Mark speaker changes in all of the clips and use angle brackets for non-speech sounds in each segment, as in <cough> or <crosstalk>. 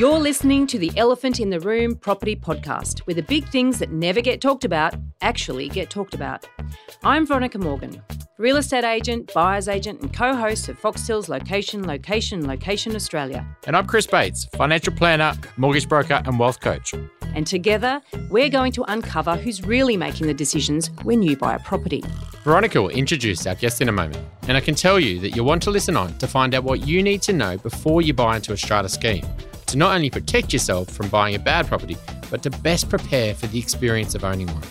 Speaker 1: You're listening to the Elephant in the Room Property Podcast, where the big things that never get talked about actually get talked about. I'm Veronica Morgan, real estate agent, buyer's agent, and co host of Foxtel's Location, Location, Location Australia.
Speaker 2: And I'm Chris Bates, financial planner, mortgage broker, and wealth coach.
Speaker 1: And together, we're going to uncover who's really making the decisions when you buy a property.
Speaker 2: Veronica will introduce our guest in a moment, and I can tell you that you'll want to listen on to find out what you need to know before you buy into a strata scheme to not only protect yourself from buying a bad property, but to best prepare for the experience of owning one.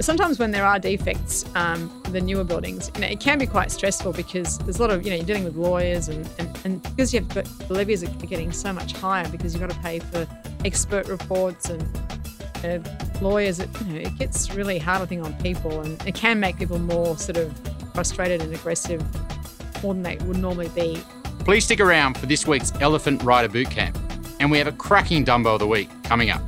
Speaker 3: Sometimes when there are defects, um, the newer buildings, you know, it can be quite stressful because there's a lot of, you know, you're dealing with lawyers and, and, and because you've the levies are getting so much higher because you've got to pay for expert reports and uh, lawyers, it, you know, it gets really hard, I think, on people and it can make people more sort of frustrated and aggressive more than they would normally be.
Speaker 4: Please stick around for this week's Elephant Rider Bootcamp and we have a cracking Dumbo of the Week coming up.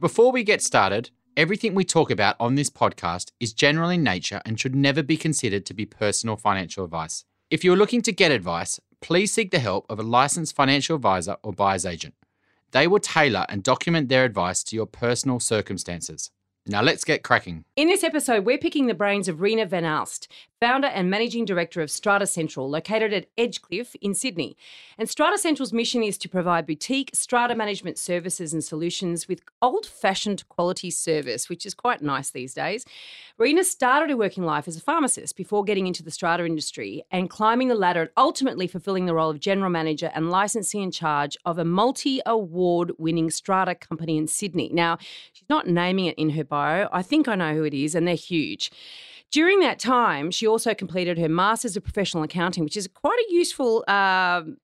Speaker 4: Before we get started, everything we talk about on this podcast is general in nature and should never be considered to be personal financial advice. If you're looking to get advice, please seek the help of a licensed financial advisor or buyer's agent. They will tailor and document their advice to your personal circumstances. Now let's get cracking.
Speaker 1: In this episode, we're picking the brains of Reena Van Aalst, founder and managing director of Strata Central, located at Edgecliff in Sydney. And Strata Central's mission is to provide boutique strata management services and solutions with old fashioned quality service, which is quite nice these days. Reena started her working life as a pharmacist before getting into the strata industry and climbing the ladder and ultimately fulfilling the role of general manager and licensee in charge of a multi award winning strata company in Sydney. Now, she's not naming it in her bio. I think I know who it is, and they're huge. During that time, she also completed her Masters of Professional Accounting, which is quite a useful um,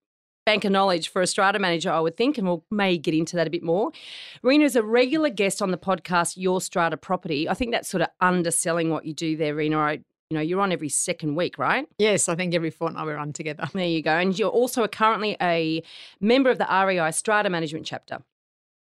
Speaker 1: bank of knowledge for a strata manager, I would think, and we'll may get into that a bit more. Reena is a regular guest on the podcast Your Strata Property. I think that's sort of underselling what you do there, Reena. I, you know, you're on every second week, right?
Speaker 3: Yes, I think every fortnight we're on together.
Speaker 1: There you go. And you're also currently a member of the REI Strata Management chapter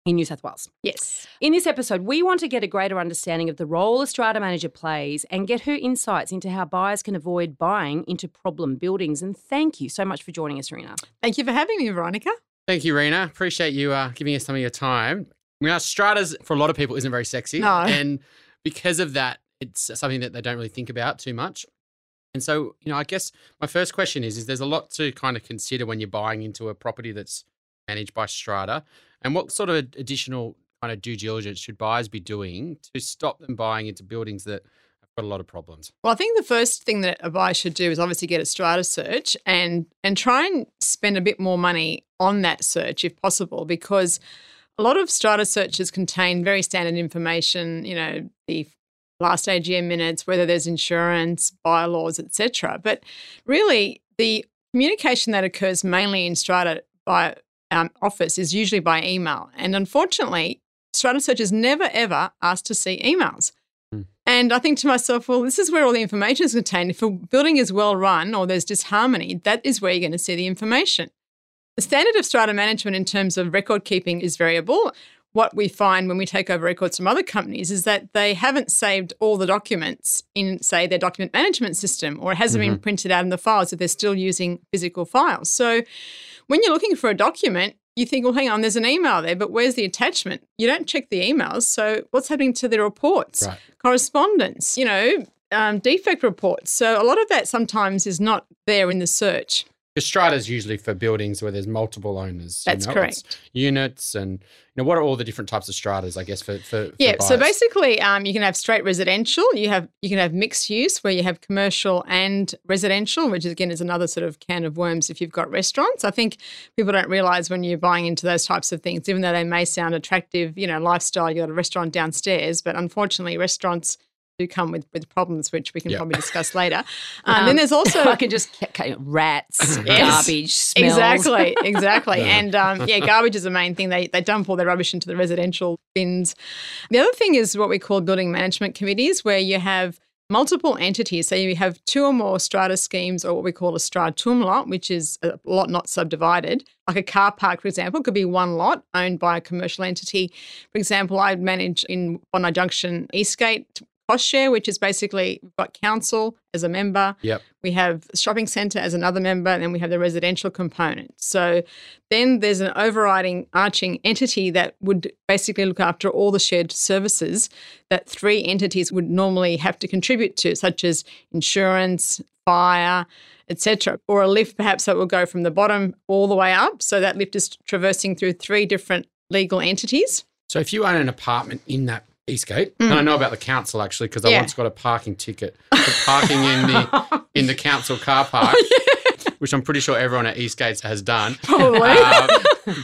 Speaker 1: in New South Wales.
Speaker 3: Yes.
Speaker 1: In this episode, we want to get a greater understanding of the role a strata manager plays and get her insights into how buyers can avoid buying into problem buildings. And thank you so much for joining us, Reena.
Speaker 3: Thank you for having me, Veronica.
Speaker 4: Thank you, Reena. Appreciate you uh, giving us some of your time. You know, stratas for a lot of people isn't very sexy.
Speaker 3: No. <laughs>
Speaker 4: And because of that, it's something that they don't really think about too much. And so, you know, I guess my first question is, is there's a lot to kind of consider when you're buying into a property that's managed by strata. And what sort of additional kind of due diligence should buyers be doing to stop them buying into buildings that have got a lot of problems?
Speaker 3: Well, I think the first thing that a buyer should do is obviously get a strata search and and try and spend a bit more money on that search if possible, because a lot of strata searches contain very standard information, you know, the last AGM minutes, whether there's insurance, bylaws, etc. But really, the communication that occurs mainly in strata by um, office is usually by email. And unfortunately, Strata Search is never ever asked to see emails. Mm. And I think to myself, well, this is where all the information is contained. If a building is well run or there's disharmony, that is where you're going to see the information. The standard of strata management in terms of record keeping is variable. What we find when we take over records from other companies is that they haven't saved all the documents in, say, their document management system, or it hasn't mm-hmm. been printed out in the files, so they're still using physical files. So when you're looking for a document, you think, well, hang on, there's an email there, but where's the attachment? You don't check the emails. So what's happening to the reports?
Speaker 4: Right.
Speaker 3: Correspondence, you know, um, defect reports. So a lot of that sometimes is not there in the search.
Speaker 4: Because strata is usually for buildings where there's multiple owners.
Speaker 3: That's
Speaker 4: know,
Speaker 3: correct.
Speaker 4: Units and you know what are all the different types of stratas? I guess for, for, for
Speaker 3: yeah.
Speaker 4: buyers?
Speaker 3: So basically, um, you can have straight residential. You have you can have mixed use where you have commercial and residential, which again is another sort of can of worms if you've got restaurants. I think people don't realize when you're buying into those types of things, even though they may sound attractive, you know, lifestyle. You got a restaurant downstairs, but unfortunately, restaurants do come with, with problems, which we can
Speaker 4: Yep.
Speaker 3: probably discuss later. <laughs> Um, then there's also
Speaker 1: I can just okay, rats,
Speaker 3: Yes.
Speaker 1: garbage, smells.
Speaker 3: Exactly, exactly. and um, yeah, <laughs> garbage is the main thing. They, they dump all their rubbish into the residential bins. The other thing is what we call building management committees, where you have multiple entities. So you have two or more strata schemes, or what we call a stratum lot, which is a lot not subdivided. Like a car park, for example, could be one lot owned by a commercial entity. For example, I manage in Bondi Junction Eastgate cost share, which is basically we've got council as a member.
Speaker 4: Yep.
Speaker 3: We have shopping centre as another member, and then we have the residential component. So then there's an overriding arching entity that would basically look after all the shared services that three entities would normally have to contribute to, such as insurance, fire, etc. Or a lift perhaps that will go from the bottom all the way up. So that lift is traversing through three different legal entities.
Speaker 4: So if you own an apartment in that Eastgate, and I know about the council actually because I
Speaker 3: Mm. Yeah.
Speaker 4: once got a parking ticket for parking in the <laughs> in the council car park, which I'm pretty sure everyone at Eastgate has done.
Speaker 3: Probably.
Speaker 4: Um,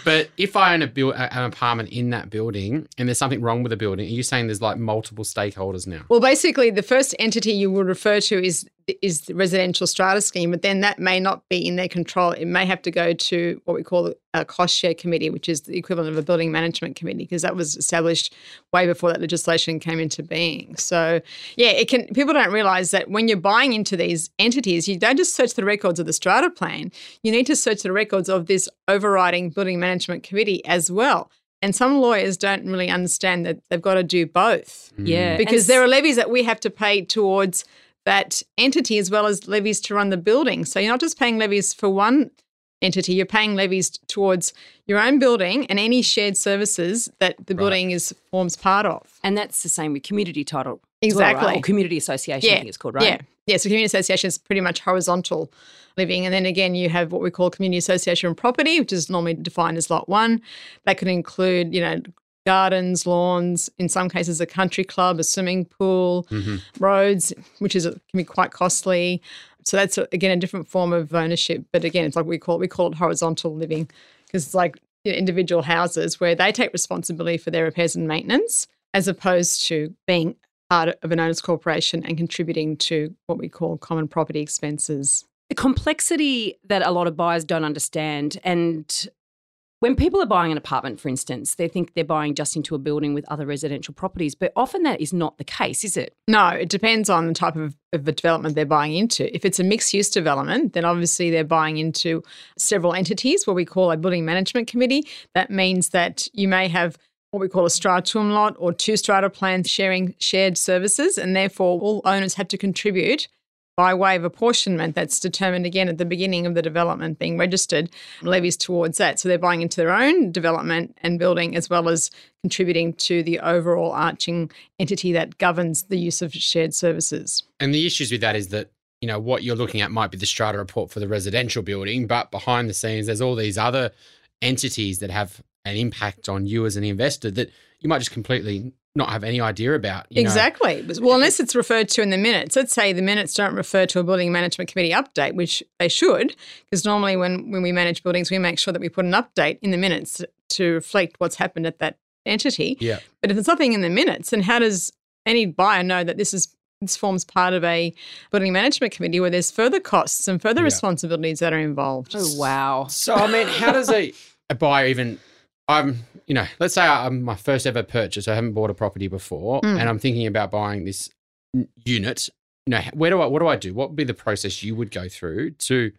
Speaker 4: <laughs> but if I own a build, an apartment in that building and there's something wrong with the building, are you saying there's like multiple stakeholders now?
Speaker 3: Well, basically, the first entity you would refer to is is the residential strata scheme, but then that may not be in their control. It may have to go to what we call a cost share committee, which is the equivalent of a building management committee, because that was established way before that legislation came into being. So, yeah, it can. People don't realise that when you're buying into these entities, you don't just search the records of the strata plan. You need to search the records of this overriding building management committee as well. And some lawyers don't really understand that they've got to do both mm.
Speaker 1: Yeah.
Speaker 3: because there are levies that we have to pay towards that entity as well as levies to run the building. So you're not just paying levies for one entity, you're paying levies towards your own building and any shared services that the building is forms part of.
Speaker 1: And that's the same with community title. as well, right?
Speaker 3: Exactly.
Speaker 1: Or community association, I think it's called, right?
Speaker 3: Yeah. Yeah. So community association is pretty much horizontal living. And then again, you have what we call community association property, which is normally defined as lot one. That could include, you know, gardens, lawns, in some cases a country club, a swimming pool, mm-hmm. roads, which is can be quite costly. So that's again a different form of ownership. But again, it's like we call it, we call it horizontal living because it's like you know, individual houses where they take responsibility for their repairs and maintenance as opposed to being part of an owners corporation and contributing to what we call common property expenses.
Speaker 1: The complexity that a lot of buyers don't understand. And when people are buying an apartment, for instance, they think they're buying just into a building with other residential properties. But often that is not the case, is it?
Speaker 3: No, it depends on the type of, of a development they're buying into. If it's a mixed use development, then obviously they're buying into several entities, what we call a building management committee. That means that you may have what we call a stratum lot or two strata plans sharing shared services, and therefore all owners have to contribute by way of apportionment that's determined again at the beginning of the development being registered, levies towards that. So they're buying into their own development and building as well as contributing to the overall arching entity that governs the use of shared services.
Speaker 4: And the issues with that is that, you know, what you're looking at might be the strata report for the residential building, but behind the scenes, there's all these other entities that have an impact on you as an investor that you might just completely not have any idea about. you know.
Speaker 3: Exactly. Well, unless it's referred to in the minutes. Let's say the minutes don't refer to a building management committee update, which they should, because normally when, when we manage buildings, we make sure that we put an update in the minutes to reflect what's happened at that entity.
Speaker 4: Yeah.
Speaker 3: But if there's nothing in the minutes, then how does any buyer know that this is this forms part of a building management committee where there's further costs and further
Speaker 4: Yeah.
Speaker 3: responsibilities that are involved?
Speaker 1: Oh, wow.
Speaker 4: So, I mean, how does a, a buyer even, I'm, you know, let's say I'm my first ever purchase. I haven't bought a property before
Speaker 3: Mm.
Speaker 4: and I'm thinking about buying this unit. You know, where do I, what do I do? What would be the process you would go through to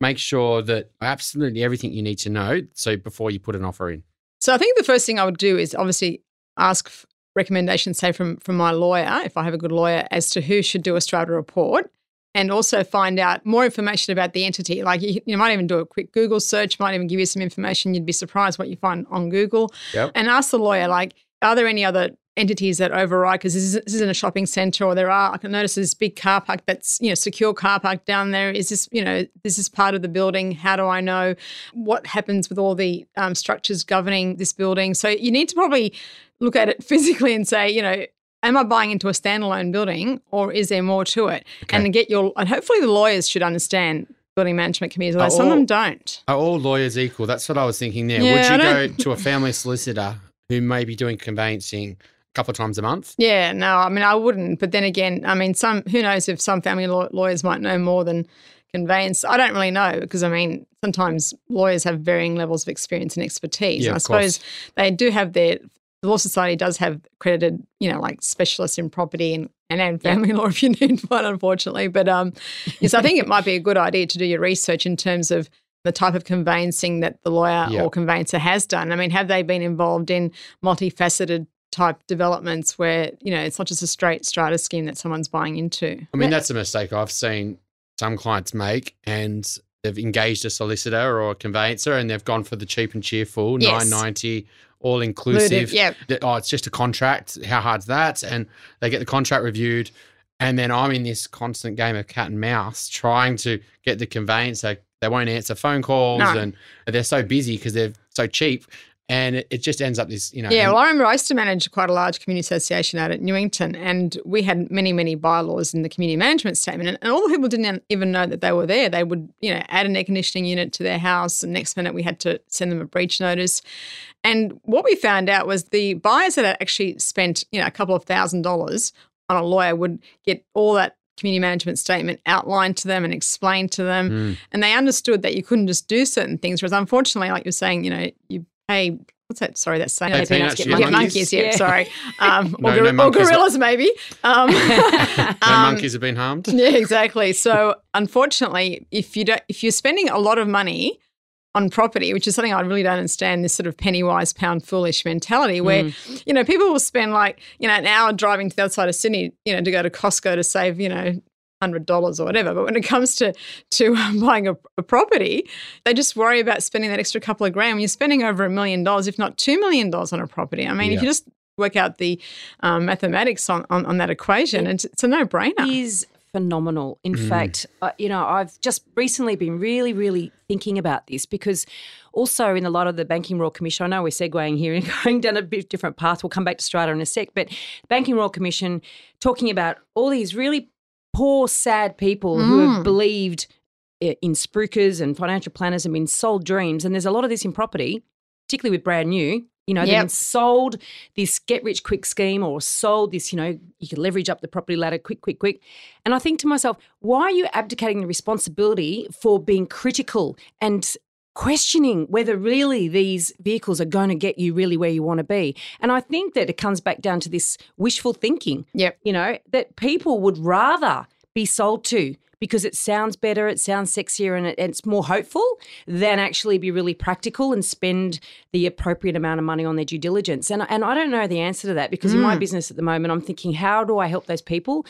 Speaker 4: make sure that absolutely everything you need to know so before you put an offer in?
Speaker 3: So I think the first thing I would do is obviously ask recommendations, say from from my lawyer, if I have a good lawyer, as to who should do a strata report, and also find out more information about the entity. Like you, you might even do a quick Google search, might even give you some information. You'd be surprised what you find on Google,
Speaker 4: Yep.
Speaker 3: and ask the lawyer like, are there any other entities that override because this, is- this isn't a shopping centre or there are I can notice this big car park that's you know secure car park down there is this you know this is part of the building how do I know what happens with all the um, structures governing this building so you need to probably look at it <laughs> physically and say you know am I buying into a standalone building or is there more to it
Speaker 4: Okay.
Speaker 3: and get your and hopefully the lawyers should understand building management committees although some of them don't
Speaker 4: Are all lawyers equal? That's what I was thinking there.
Speaker 3: Yeah,
Speaker 4: would you go to a family <laughs> solicitor who may be doing conveyancing a couple of times a month?
Speaker 3: Yeah, no, I mean, I wouldn't. But then again, I mean, some who knows if some family law- lawyers might know more than conveyance. I don't really know because I mean, sometimes lawyers have varying levels of experience and expertise.
Speaker 4: Yeah,
Speaker 3: and I
Speaker 4: of course.
Speaker 3: suppose they do have their. The Law Society does have accredited, you know, like specialists in property and, and, and family <laughs> law if you need one, unfortunately. But um, yes, I think it might be a good idea to do your research in terms of the type of conveyancing that the lawyer
Speaker 4: Yeah.
Speaker 3: or conveyancer has done. I mean, have they been involved in multifaceted type developments where you know it's not just a straight strata scheme that someone's buying into.
Speaker 4: I mean, that's a mistake I've seen some clients make, and they've engaged a solicitor or a conveyancer, and they've gone for the cheap and cheerful
Speaker 3: Yes.
Speaker 4: nine ninety, all inclusive.
Speaker 3: Yeah.
Speaker 4: oh, it's just a contract. How hard's that? And they get the contract reviewed. And then I'm in this constant game of cat and mouse trying to get the conveyancer. They won't answer phone calls
Speaker 3: No.
Speaker 4: and they're so busy because they're so cheap. And it, it just ends up this, you know.
Speaker 3: Yeah, well, I remember I used to manage quite a large community association out at Newington, and we had many, many bylaws in the community management statement. And, and all the people didn't even know that they were there. They would, you know, add an air conditioning unit to their house, and next minute we had to send them a breach notice. And what we found out was the buyers that actually spent, you know, a couple of thousand dollars on a lawyer would get all that community management statement outlined to them and explained to them
Speaker 4: Mm.
Speaker 3: and they understood that you couldn't just do certain things. Whereas unfortunately, like you're saying, you know, you pay what's that? Sorry, that's saying
Speaker 1: Pay
Speaker 3: that.
Speaker 1: peanuts,
Speaker 3: get
Speaker 1: get
Speaker 3: monkeys.
Speaker 1: monkeys.
Speaker 3: Yeah,
Speaker 1: Yeah.
Speaker 3: sorry. <laughs> Um,
Speaker 4: No-
Speaker 3: or,
Speaker 4: no
Speaker 3: or
Speaker 4: monkeys, but-
Speaker 3: gorillas, maybe. Um, <laughs>
Speaker 4: no <laughs>
Speaker 3: um,
Speaker 4: monkeys have been harmed.
Speaker 3: yeah, exactly. So unfortunately, if you don't, if you're spending a lot of money on property, which is something I really don't understand, this sort of penny wise, pound foolish mentality, where
Speaker 1: Mm.
Speaker 3: you know people will spend like you know an hour driving to the other side of Sydney, you know, to go to Costco to save you know hundred dollars or whatever. But when it comes to to um, buying a, a property, they just worry about spending that extra couple of grand. When you're spending over a million dollars, if not two million dollars on a property, I mean, if you just work out the um, mathematics on, on, on that equation, it's, it's a no brainer.
Speaker 1: is phenomenal. In
Speaker 4: Mm.
Speaker 1: fact, uh, you know, I've just recently been really, really thinking about this because also in the light of the Banking Royal Commission, I know we're segueing here and <laughs> going down a bit different path. We'll come back to Strata in a sec, but Banking Royal Commission talking about all these really poor, sad people who have
Speaker 3: Mm.
Speaker 1: believed in spruikers and financial planners and been sold dreams. And there's a lot of this in property, particularly with brand new. You know, they've been sold this get rich quick scheme or sold this, you know, you can leverage up the property ladder quick, quick, quick. And I think to myself, why are you abdicating the responsibility for being critical and questioning whether really these vehicles are going to get you really where you want to be? And I think that it comes back down to this wishful thinking
Speaker 3: Yep.
Speaker 1: you know, that people would rather be sold to because it sounds better, it sounds sexier, and it, it's more hopeful than actually be really practical and spend the appropriate amount of money on their due diligence. And, and I don't know the answer to that because in my
Speaker 3: Mm.
Speaker 1: business at the moment, I'm thinking, how do I help those people?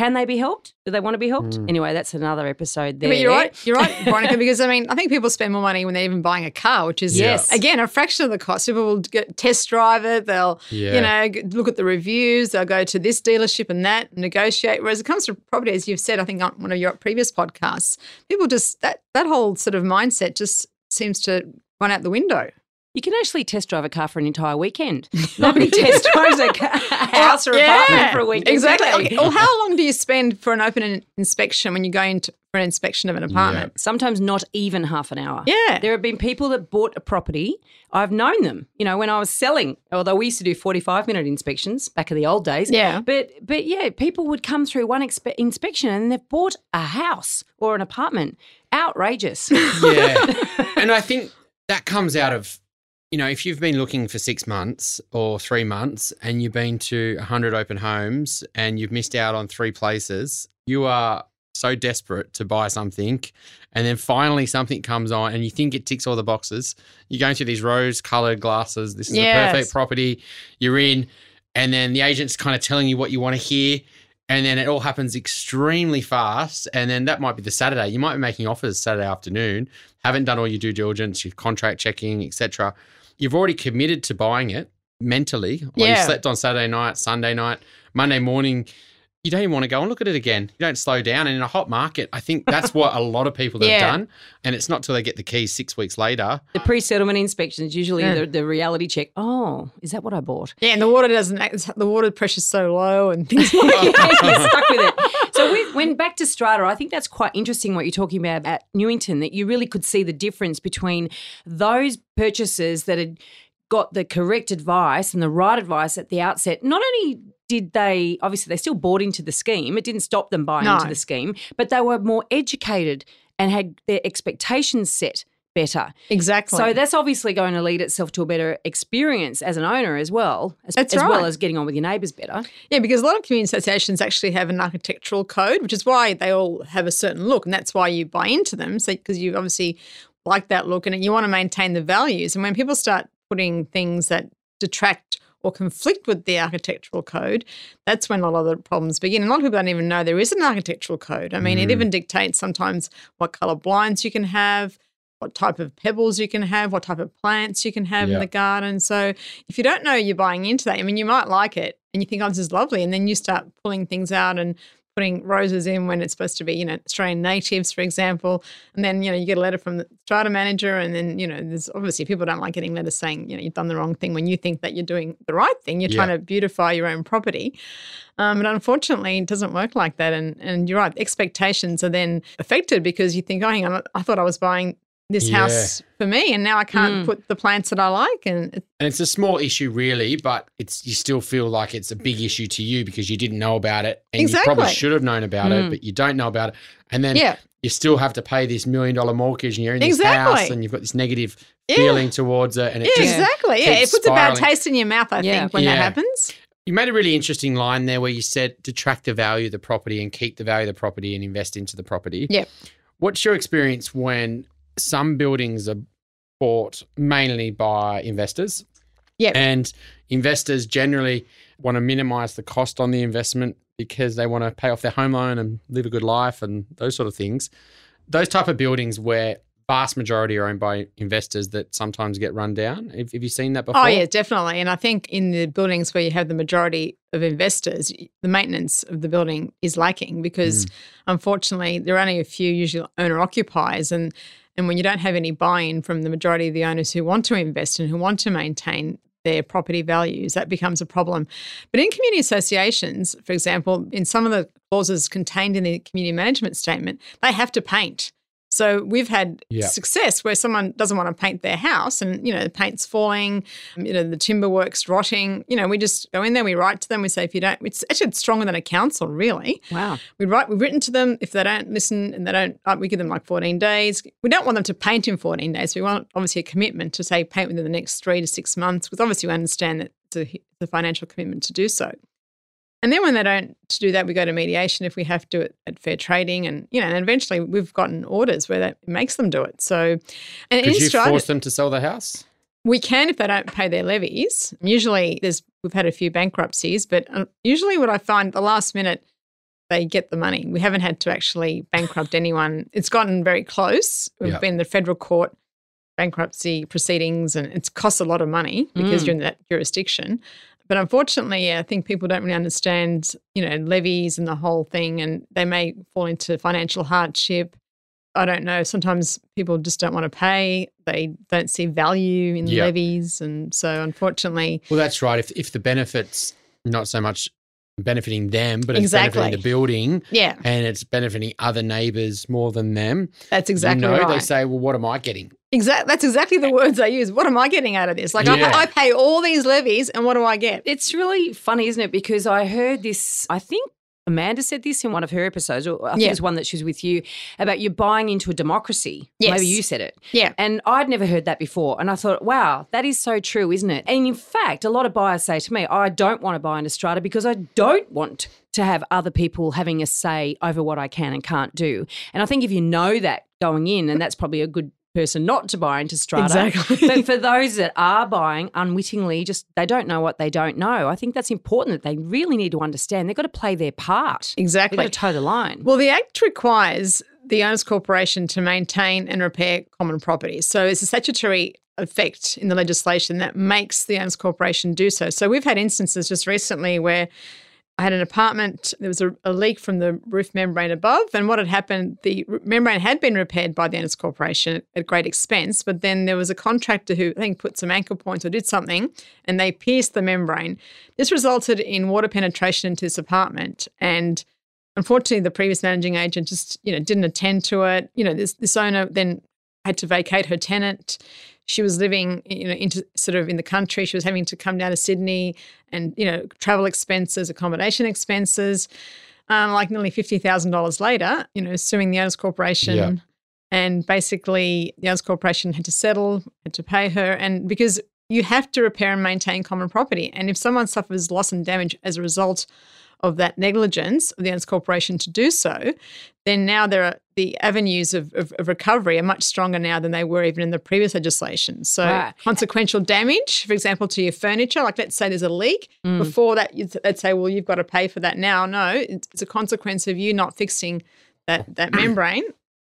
Speaker 1: Can they be helped? Do they want to be helped? Hmm. Anyway, that's another episode there.
Speaker 3: But you're right, you're right, <laughs> Veronica, because I mean, I think people spend more money when they're even buying a car, which is
Speaker 1: Yes.
Speaker 3: again a fraction of the cost. People will get, test drive it, they'll
Speaker 4: Yeah.
Speaker 3: you know look at the reviews, they'll go to this dealership and that, negotiate. Whereas it comes to property, as you've said, I think on one of your previous podcasts, people just that that whole sort of mindset just seems to run out the window.
Speaker 1: You can actually test drive a car for an entire weekend. <laughs> Nobody test drives a, ca- <laughs> a house or <laughs>
Speaker 3: Yeah,
Speaker 1: apartment for a weekend.
Speaker 3: Exactly.
Speaker 1: do?
Speaker 3: Okay, Well, how long do you spend for an open inspection when you go into for an inspection of an apartment?
Speaker 1: Sometimes not even half an hour.
Speaker 3: Yeah.
Speaker 1: There have been people that bought a property. I've known them, you know, when I was selling, although we used to do 45 minute inspections back in the old days.
Speaker 3: Yeah.
Speaker 1: But but yeah, people would come through one expe- inspection and they've bought a house or an apartment. Outrageous.
Speaker 4: yeah. and I think that comes out of, you know, if you've been looking for six months or three months and you've been to 100 open homes and you've missed out on three places, you are so desperate to buy something. And then finally something comes on and you think it ticks all the boxes. You're going through these rose colored glasses. This is a
Speaker 3: Yes.
Speaker 4: perfect property. You're in. And then the agent's kind of telling you what you want to hear. And then it all happens extremely fast. And then that might be the Saturday. You might be making offers Saturday afternoon, haven't done all your due diligence, your contract checking, etc. You've already committed to buying it mentally. Or you slept on Saturday night, Sunday night, Monday morning. You don't even want to go and look at it again. You don't slow down. And in a hot market, I think that's what a lot of people have done. And it's not till they get the keys six weeks later.
Speaker 1: the pre settlement inspection is usually
Speaker 3: Yeah.
Speaker 1: the, the reality check. Oh, is that what I bought?
Speaker 3: Yeah, and the water doesn't. act- The water pressure's so low, and things <laughs> like
Speaker 1: You're stuck with it. So we went back to Strata. I think that's quite interesting what you're talking about at Newington, that you really could see the difference between those purchases that had got the correct advice and the right advice at the outset. Not only did they, obviously, they still bought into the scheme, it didn't stop them buying
Speaker 3: No.
Speaker 1: into the scheme, but they were more educated and had their expectations set better.
Speaker 3: exactly.
Speaker 1: So that's obviously going to lead itself to a better experience as an owner as well, as, as well as getting on with your neighbours better.
Speaker 3: yeah, because a lot of community associations actually have an architectural code, which is why they all have a certain look, and that's why you buy into them. So because you obviously like that look, and you want to maintain the values. And when people start putting things that detract or conflict with the architectural code, that's when a lot of the problems begin. And a lot of people don't even know there is an architectural code. I mean, it
Speaker 4: Mm.
Speaker 3: even dictates sometimes what color blinds you can have, what type of pebbles you can have, what type of plants you can have
Speaker 4: Yeah.
Speaker 3: in the garden. So if you don't know you're buying into that, I mean, you might like it and you think, oh, this is lovely. And then you start pulling things out and putting roses in when it's supposed to be, you know, Australian natives, for example. And then, you know, you get a letter from the strata manager. And then, you know, there's obviously people don't like getting letters saying, you know, you've done the wrong thing when you think that you're doing the right thing. You're
Speaker 4: Yeah.
Speaker 3: trying to beautify your own property. Um, but unfortunately, it doesn't work like that. And, and you're right, expectations are then affected because you think, oh, hang on, I thought I was buying this
Speaker 4: Yeah.
Speaker 3: house for me and now I can't
Speaker 1: Mm.
Speaker 3: put the plants that I like. And it-
Speaker 4: And it's a small issue, really, but it's you still feel like it's a big issue to you because you didn't know about it, and you probably should have known about it,
Speaker 1: Mm.
Speaker 4: but you don't know about it, and then
Speaker 3: yeah,
Speaker 4: you still have to pay this million dollar mortgage, and you're in this
Speaker 3: Exactly.
Speaker 4: house, and you've got this negative
Speaker 3: Yeah.
Speaker 4: feeling towards it, and it
Speaker 3: yeah,
Speaker 4: just
Speaker 3: exactly. Yeah, it
Speaker 4: keeps
Speaker 3: puts a bad taste in your mouth, I
Speaker 1: Yeah.
Speaker 3: think, when
Speaker 4: Yeah.
Speaker 3: that happens.
Speaker 4: You made a really interesting line there where you said to track the value of the property and keep the value of the property and invest into the property.
Speaker 3: Yeah.
Speaker 4: What's your experience when some buildings are bought mainly by investors?
Speaker 3: Yep.
Speaker 4: And investors generally want to minimize the cost on the investment because they want to pay off their home loan and live a good life and those sort of things. Those type of buildings where vast majority are owned by investors that sometimes get run down. Have, have you seen that oh, before?
Speaker 3: Oh, yeah, definitely. And I think in the buildings where you have the majority of investors, the maintenance of the building is lacking because hmm. unfortunately there are only a few usually owner occupiers and and when you don't have any buy-in from the majority of the owners who want to invest and who want to maintain their property values, that becomes a problem. But in community associations, for example, in some of the clauses contained in the community management statement, they have to paint. So we've had
Speaker 4: Yeah.
Speaker 3: success where someone doesn't want to paint their house and, you know, the paint's falling, you know, the timber work's rotting. You know, we just go in there, we write to them, we say, if you don't, it's actually stronger than a council, really.
Speaker 1: Wow.
Speaker 3: We write, we've written to them. If they don't listen and they don't, uh, we give them like 14 days. We don't want them to paint in 14 days. We want obviously a commitment to say paint within the next three to six months, because obviously we understand that it's a, it's a financial commitment to do so. And then when they don't to do that, we go to mediation if we have to at, at fair trading, and you know, and eventually we've gotten orders where that makes them do it. So, and
Speaker 4: Could you
Speaker 3: Australia,
Speaker 4: force them to sell the house?
Speaker 3: we can if they don't pay their levies. Usually, there's we've had a few bankruptcies, but uh, usually, what I find the last minute, they get the money. We haven't had to actually bankrupt anyone. It's gotten very close. We've
Speaker 4: Yeah.
Speaker 3: been in the federal court bankruptcy proceedings, and it's cost a lot of money because
Speaker 1: Mm.
Speaker 3: you're in that jurisdiction. But unfortunately, yeah, I think people don't really understand, you know, levies and the whole thing, and they may fall into financial hardship. I don't know. Sometimes people just don't want to pay. They don't see value in
Speaker 4: Yeah.
Speaker 3: levies, and so unfortunately,
Speaker 4: Well, that's right. If if the benefits not so much benefiting them, but it's
Speaker 3: Exactly.
Speaker 4: benefiting the building
Speaker 3: yeah,
Speaker 4: and it's benefiting other neighbours more than them,
Speaker 3: that's exactly
Speaker 4: you know,
Speaker 3: right.
Speaker 4: they say, well, what am I getting?
Speaker 3: Exactly. That's exactly the words I use. What am I getting out of this? Like,
Speaker 4: Yeah.
Speaker 3: I, I pay all these levies, and what do I get?
Speaker 1: It's really funny, isn't it? Because I heard this, I think Amanda said this in one of her episodes, or I think
Speaker 3: Yeah.
Speaker 1: it was one that she was with you, about you buying into a democracy.
Speaker 3: Yes.
Speaker 1: Maybe you said it.
Speaker 3: Yeah.
Speaker 1: And I'd never heard that before. And I thought, wow, that is so true, isn't it? And in fact, a lot of buyers say to me, I don't want to buy into strata because I don't want to have other people having a say over what I can and can't do. And I think if you know that going in, and that's probably a good person not to buy into strata.
Speaker 3: Exactly.
Speaker 1: but for those that are buying unwittingly, just they don't know what they don't know. I think that's important that they really need to understand. They've got to play their part. They've
Speaker 3: Exactly.
Speaker 1: got to toe the line.
Speaker 3: Well, the Act requires the owners corporation to maintain and repair common properties. So it's a statutory effect in the legislation that makes the owners corporation do so. So we've had instances just recently where I had an apartment, there was a, a leak from the roof membrane above, and what had happened, the membrane had been repaired by the owners corporation at great expense, but then there was a contractor who I think put some anchor points or did something, and they pierced the membrane. This resulted in water penetration into this apartment, and unfortunately the previous managing agent just you know didn't attend to it you know this this owner then had to vacate her tenant she was living you know into sort of in the country. She was having to come down to sydney and you know travel expenses accommodation expenses um, like nearly $50000 later you know suing the owners corporation.
Speaker 4: Yeah.
Speaker 3: and basically the owners corporation had to settle had to pay her. And because you have to repair and maintain common property. And if someone suffers loss and damage as a result of that negligence of the owners corporation to do so, then now there are the avenues of, of, of, recovery are much stronger now than they were even in the previous legislation. So right. consequential damage, for example, to your furniture, like let's say there's a leak. Mm. Before that, they'd say, well, you've got to pay for that now. No, it's a consequence of you not fixing that that <clears throat> membrane.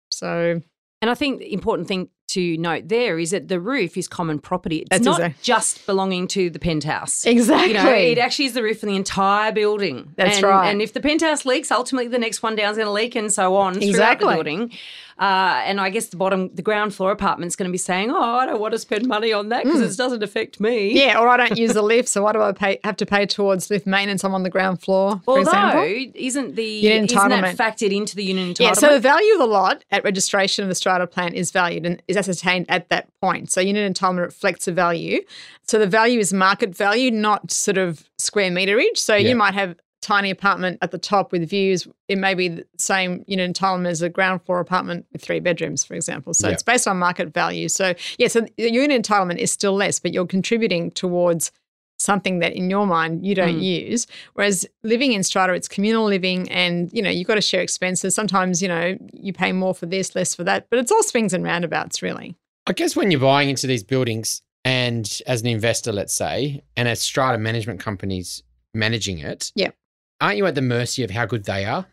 Speaker 3: So
Speaker 1: and I think the important thing to note there is that the roof is common property. It's
Speaker 3: That's
Speaker 1: not
Speaker 3: exactly.
Speaker 1: just belonging to the penthouse.
Speaker 3: Exactly.
Speaker 1: You know, it actually is the roof for the entire building.
Speaker 3: That's
Speaker 1: and,
Speaker 3: right.
Speaker 1: And if the penthouse leaks, ultimately the next one down is going to leak and so on
Speaker 3: exactly.
Speaker 1: throughout the building. Uh, and I guess the bottom, the ground floor apartment's going to be saying, "Oh, I don't want to spend money on that because mm. it doesn't affect me."
Speaker 3: Yeah, or I don't use the <laughs> lift, so why do I pay, have to pay towards lift maintenance? I'm on the ground floor. For
Speaker 1: Although,
Speaker 3: example.
Speaker 1: isn't the unit isn't that factored into the unit entitlement?
Speaker 3: Yeah, so the value of the lot at registration of the strata plan is valued and is ascertained at that point. So unit entitlement reflects the value. So the value is market value, not sort of square meterage. So yeah. you might have tiny apartment at the top with views, it may be the same unit entitlement as a ground floor apartment with three bedrooms, for example. So yeah. it's based on market value. So yeah, so the unit entitlement is still less, but you're contributing towards something that in your mind you don't mm. use. Whereas living in strata, it's communal living and, you know, you've got to share expenses. Sometimes, you know, you pay more for this, less for that, but it's all swings and roundabouts really.
Speaker 2: I guess when you're buying into these buildings and as an investor, let's say, and a strata management company's managing it.
Speaker 3: Yeah
Speaker 2: aren't you at the mercy of how good they are?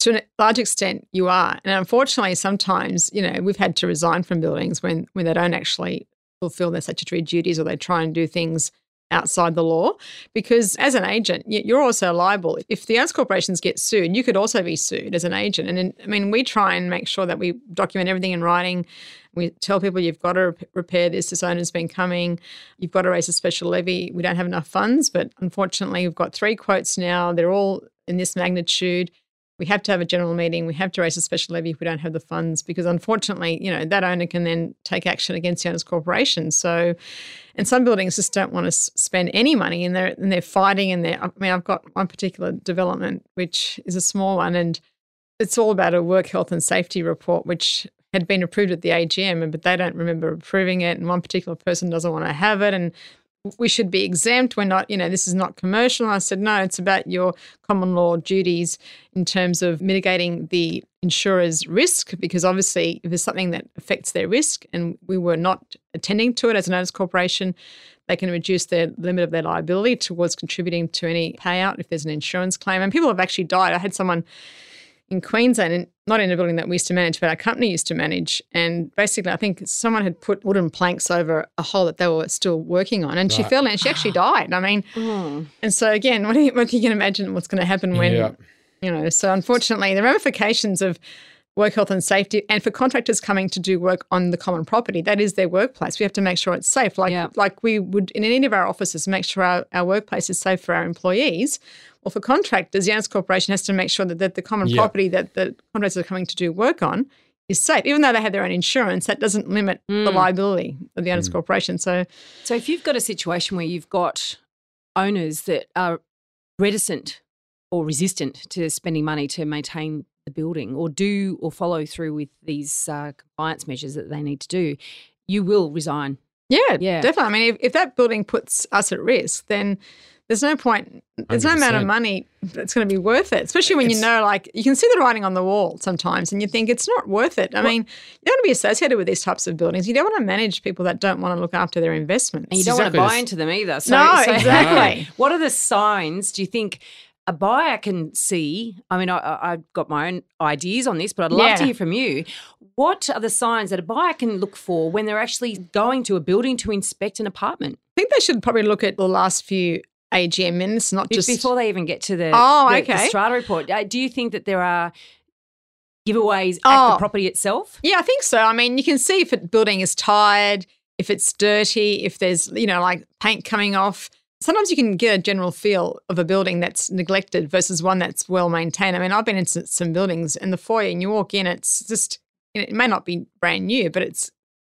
Speaker 3: To a large extent, you are. And unfortunately, sometimes, you know, we've had to resign from buildings when, when they don't actually fulfill their statutory duties or they try and do things outside the law because as an agent you're also liable. If the owners corporations get sued you could also be sued as an agent. And in, i mean we try and make sure that we document everything in writing. We tell people you've got to repair this this owner's been coming. You've got to raise a special levy. We don't have enough funds but unfortunately we've got three quotes now. They're all in this magnitude we have to have a general meeting. We have to raise a special levy if we don't have the funds, because unfortunately, you know, that owner can then take action against the owner's corporation. So, and some buildings just don't want to spend any money, and they're and they're fighting. And they're, I mean, I've got one particular development which is a small one, and it's all about a work health and safety report, which had been approved at the AGM, but they don't remember approving it, and one particular person doesn't want to have it, and we should be exempt. We're not, you know, this is not commercial. And I said, no, it's about your common law duties in terms of mitigating the insurer's risk, because obviously, if there's something that affects their risk and we were not attending to it as an owners corporation, they can reduce their limit of their liability towards contributing to any payout if there's an insurance claim. And people have actually died. I had someone in Queensland, and not in a building that we used to manage, but our company used to manage. And basically, I think someone had put wooden planks over a hole that they were still working on, and right. she fell and she actually died. I mean, <sighs> mm. and so again, what, you, what you can imagine what's going to happen when, yeah. you know, so unfortunately, the ramifications of work health and safety and for contractors coming to do work on the common property that is their workplace we have to make sure it's safe like yeah. like we would in any of our offices make sure our, our workplace is safe for our employees well, for contractors, the owners corporation has to make sure that, that the common property that the contractors are coming to do work on is safe. Even though they have their own insurance, that doesn't limit mm. the liability of the owners mm. corporation. So,
Speaker 1: so if you've got a situation where you've got owners that are reticent or resistant to spending money to maintain the building, or do or follow through with these uh, compliance measures that they need to do, you will resign.
Speaker 3: Yeah, yeah, definitely. I mean, if, if that building puts us at risk, then there's no point. There's 100%. no amount of money that's going to be worth it, especially when it's, you know, like you can see the writing on the wall sometimes, and you think it's not worth it. I well, mean, you don't want to be associated with these types of buildings. You don't want to manage people that don't want to look after their investments.
Speaker 1: And you don't exactly. want to buy into them either.
Speaker 3: So, no, so exactly.
Speaker 1: what are the signs? Do you think? A buyer can see. I mean, I, have got my own ideas on this, but I'd love yeah. to hear from you. What are the signs that a buyer can look for when they're actually going to a building to inspect an apartment?
Speaker 3: I think they should probably look at the last few AGM minutes, not just
Speaker 1: before they even get to the
Speaker 3: oh
Speaker 1: the,
Speaker 3: okay
Speaker 1: the strata report. Uh, do you think that there are giveaways oh, at the oh. property itself?
Speaker 3: Yeah, I think so. I mean, you can see if a building is tired, if it's dirty, if there's you know like paint coming off. Sometimes you can get a general feel of a building that's neglected versus one that's well maintained. I mean, I've been in some buildings in the foyer, and you walk in, it's just it may not be brand new, but it's